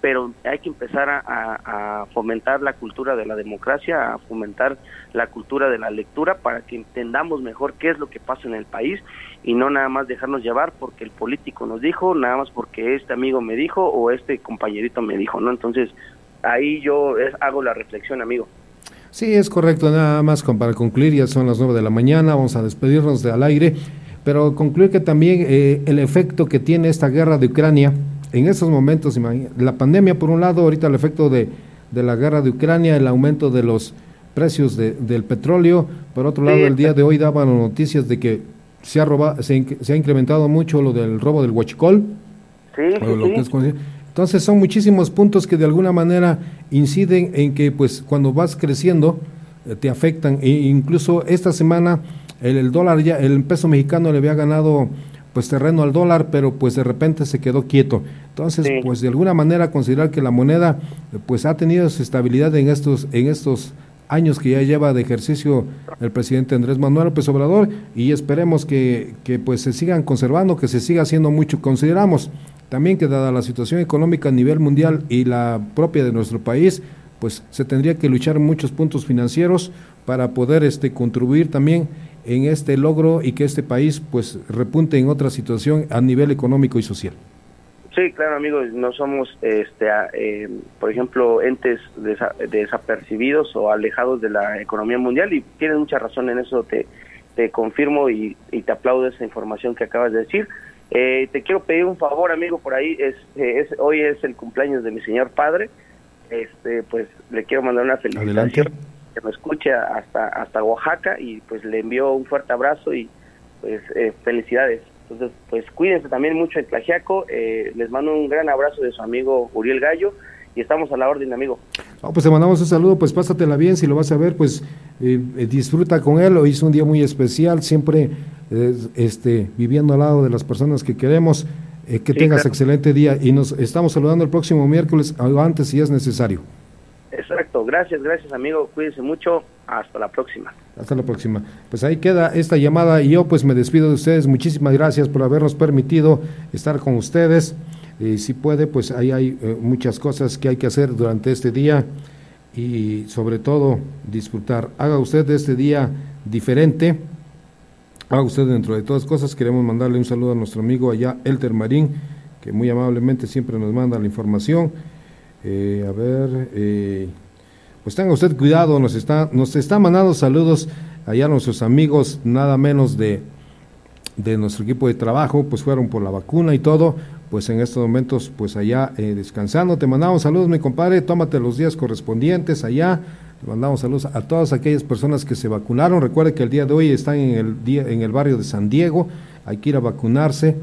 pero hay que empezar a, fomentar la cultura de la democracia, a fomentar la cultura de la lectura para que entendamos mejor qué es lo que pasa en el país y no nada más dejarnos llevar porque el político nos dijo, nada más porque este amigo me dijo o este compañerito me dijo, ¿no? Entonces, ahí yo hago la reflexión, amigo. Sí, es correcto, nada más para concluir, ya son las nueve de la mañana, vamos a despedirnos de al aire, pero concluir que también eh, el efecto que tiene esta guerra de Ucrania, en estos momentos, la pandemia por un lado, ahorita el efecto de, de la guerra de Ucrania, el aumento de los precios del petróleo, por otro lado, el día de hoy daban noticias de que se ha, robado, se, ha incrementado mucho lo del robo del huachicol. Sí, sí, entonces son muchísimos puntos que de alguna manera inciden en que pues cuando vas creciendo eh, te afectan. E incluso esta semana el, dólar ya, el peso mexicano le había ganado pues terreno al dólar, pero pues de repente se quedó quieto. Entonces, pues de alguna manera considerar que la moneda pues ha tenido su estabilidad en estos en estos años que ya lleva de ejercicio el presidente Andrés Manuel López Obrador y esperemos que, que pues se sigan conservando, que se siga haciendo mucho. Consideramos también que dada la situación económica a nivel mundial y la propia de nuestro país, pues se tendría que luchar muchos puntos financieros para poder este contribuir también en este logro y que este país pues repunte en otra situación a nivel económico y social. Sí, claro, amigos, no somos, este, eh, por ejemplo, entes desapercibidos o alejados de la economía mundial y tienes mucha razón en eso, te, te confirmo y, y te aplaudo esa información que acabas de decir. Eh, te quiero pedir un favor, amigo, por ahí. Es, es, hoy es el cumpleaños de mi señor padre. Este, pues le quiero mandar una felicitación. Que me escuche hasta hasta Oaxaca y pues le envío un fuerte abrazo y pues eh, felicidades. Entonces, pues cuídense también mucho en Tlajiaco. Eh, les mando un gran abrazo de su amigo Uriel Gallo y estamos a la orden, amigo. pues te mandamos un saludo, pues pásatela bien, si lo vas a ver, pues disfruta con él. Hoy es un día muy especial, siempre este, viviendo al lado de las personas que queremos. Eh, que tengas excelente día y nos estamos saludando el próximo miércoles antes si es necesario. Exacto, gracias, gracias amigo, cuídense mucho, hasta la próxima. Hasta la próxima. Pues ahí queda esta llamada y yo pues me despido de ustedes, muchísimas gracias por habernos permitido estar con ustedes. Y si puede, pues ahí hay eh, muchas cosas que hay que hacer durante este día y sobre todo disfrutar. Haga usted este día diferente Haga usted dentro de todas cosas, queremos mandarle un saludo a nuestro amigo allá, Elter Marín, que muy amablemente siempre nos manda la información. Eh, a ver, eh, pues tenga usted cuidado, nos está, nos está mandando saludos allá a nuestros amigos, nada menos de, de nuestro equipo de trabajo, pues fueron por la vacuna y todo, pues en estos momentos, pues allá eh, descansando. Te mandamos saludos, mi compadre, tómate los días correspondientes allá le mandamos saludos a todas aquellas personas que se vacunaron. Recuerde que el día de hoy están en el, día, en el barrio de San Diego, hay que ir a vacunarse,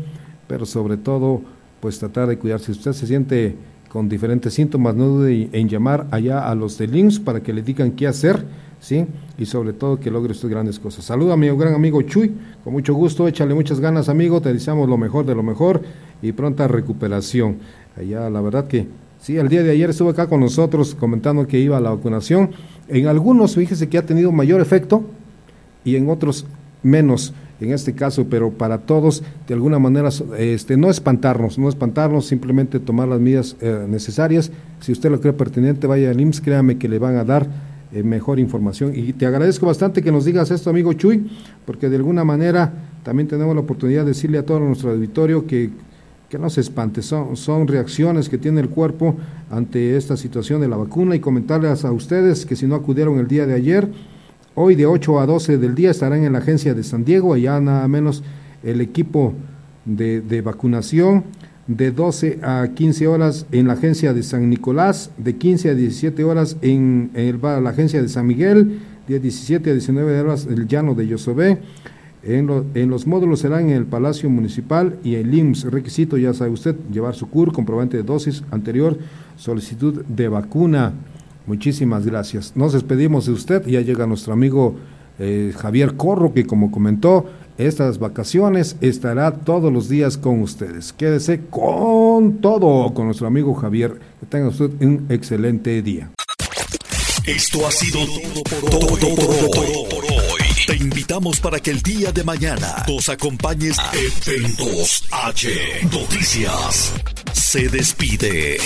pero sobre todo pues tratar de cuidarse. Si usted se siente con diferentes síntomas, no dude en llamar allá a los de LIMS para que le digan qué hacer, ¿sí? Y sobre todo que logre usted grandes cosas. Saluda a mi gran amigo Chuy, con mucho gusto, échale muchas ganas, amigo, te deseamos lo mejor de lo mejor y pronta recuperación. Allá, la verdad que Sí, el día de ayer estuvo acá con nosotros comentando que iba a la vacunación. En algunos, fíjese que ha tenido mayor efecto y en otros menos en este caso, pero para todos, de alguna manera, este, no espantarnos, no espantarnos, simplemente tomar las medidas eh, necesarias. Si usted lo cree pertinente, vaya al IMSS, créame que le van a dar eh, mejor información. Y te agradezco bastante que nos digas esto, amigo Chuy, porque de alguna manera también tenemos la oportunidad de decirle a todo nuestro auditorio que, que no se espante, son, son reacciones que tiene el cuerpo ante esta situación de la vacuna y comentarles a ustedes que si no acudieron el día de ayer, Hoy de 8 a 12 del día estarán en la agencia de San Diego, allá nada menos el equipo de, vacunación. De 12 a 15 horas en la agencia de San Nicolás, de 15 a 17 horas en, la agencia de San Miguel, de 17 a 19 horas el llano de Yosobé. En, en, los módulos serán en el Palacio Municipal y el IMSS. Requisito, ya sabe usted, llevar su CUR, comprobante de dosis anterior, solicitud de vacuna. Muchísimas gracias. Nos despedimos de usted. Ya llega nuestro amigo eh, Javier Corro, que como comentó, estas vacaciones estará todos los días con ustedes. Quédese con todo con nuestro amigo Javier. Que tenga usted un excelente día. Esto ha sido todo por, hoy. Te invitamos para que el día de mañana nos acompañes a Eventos H Noticias. Se despide.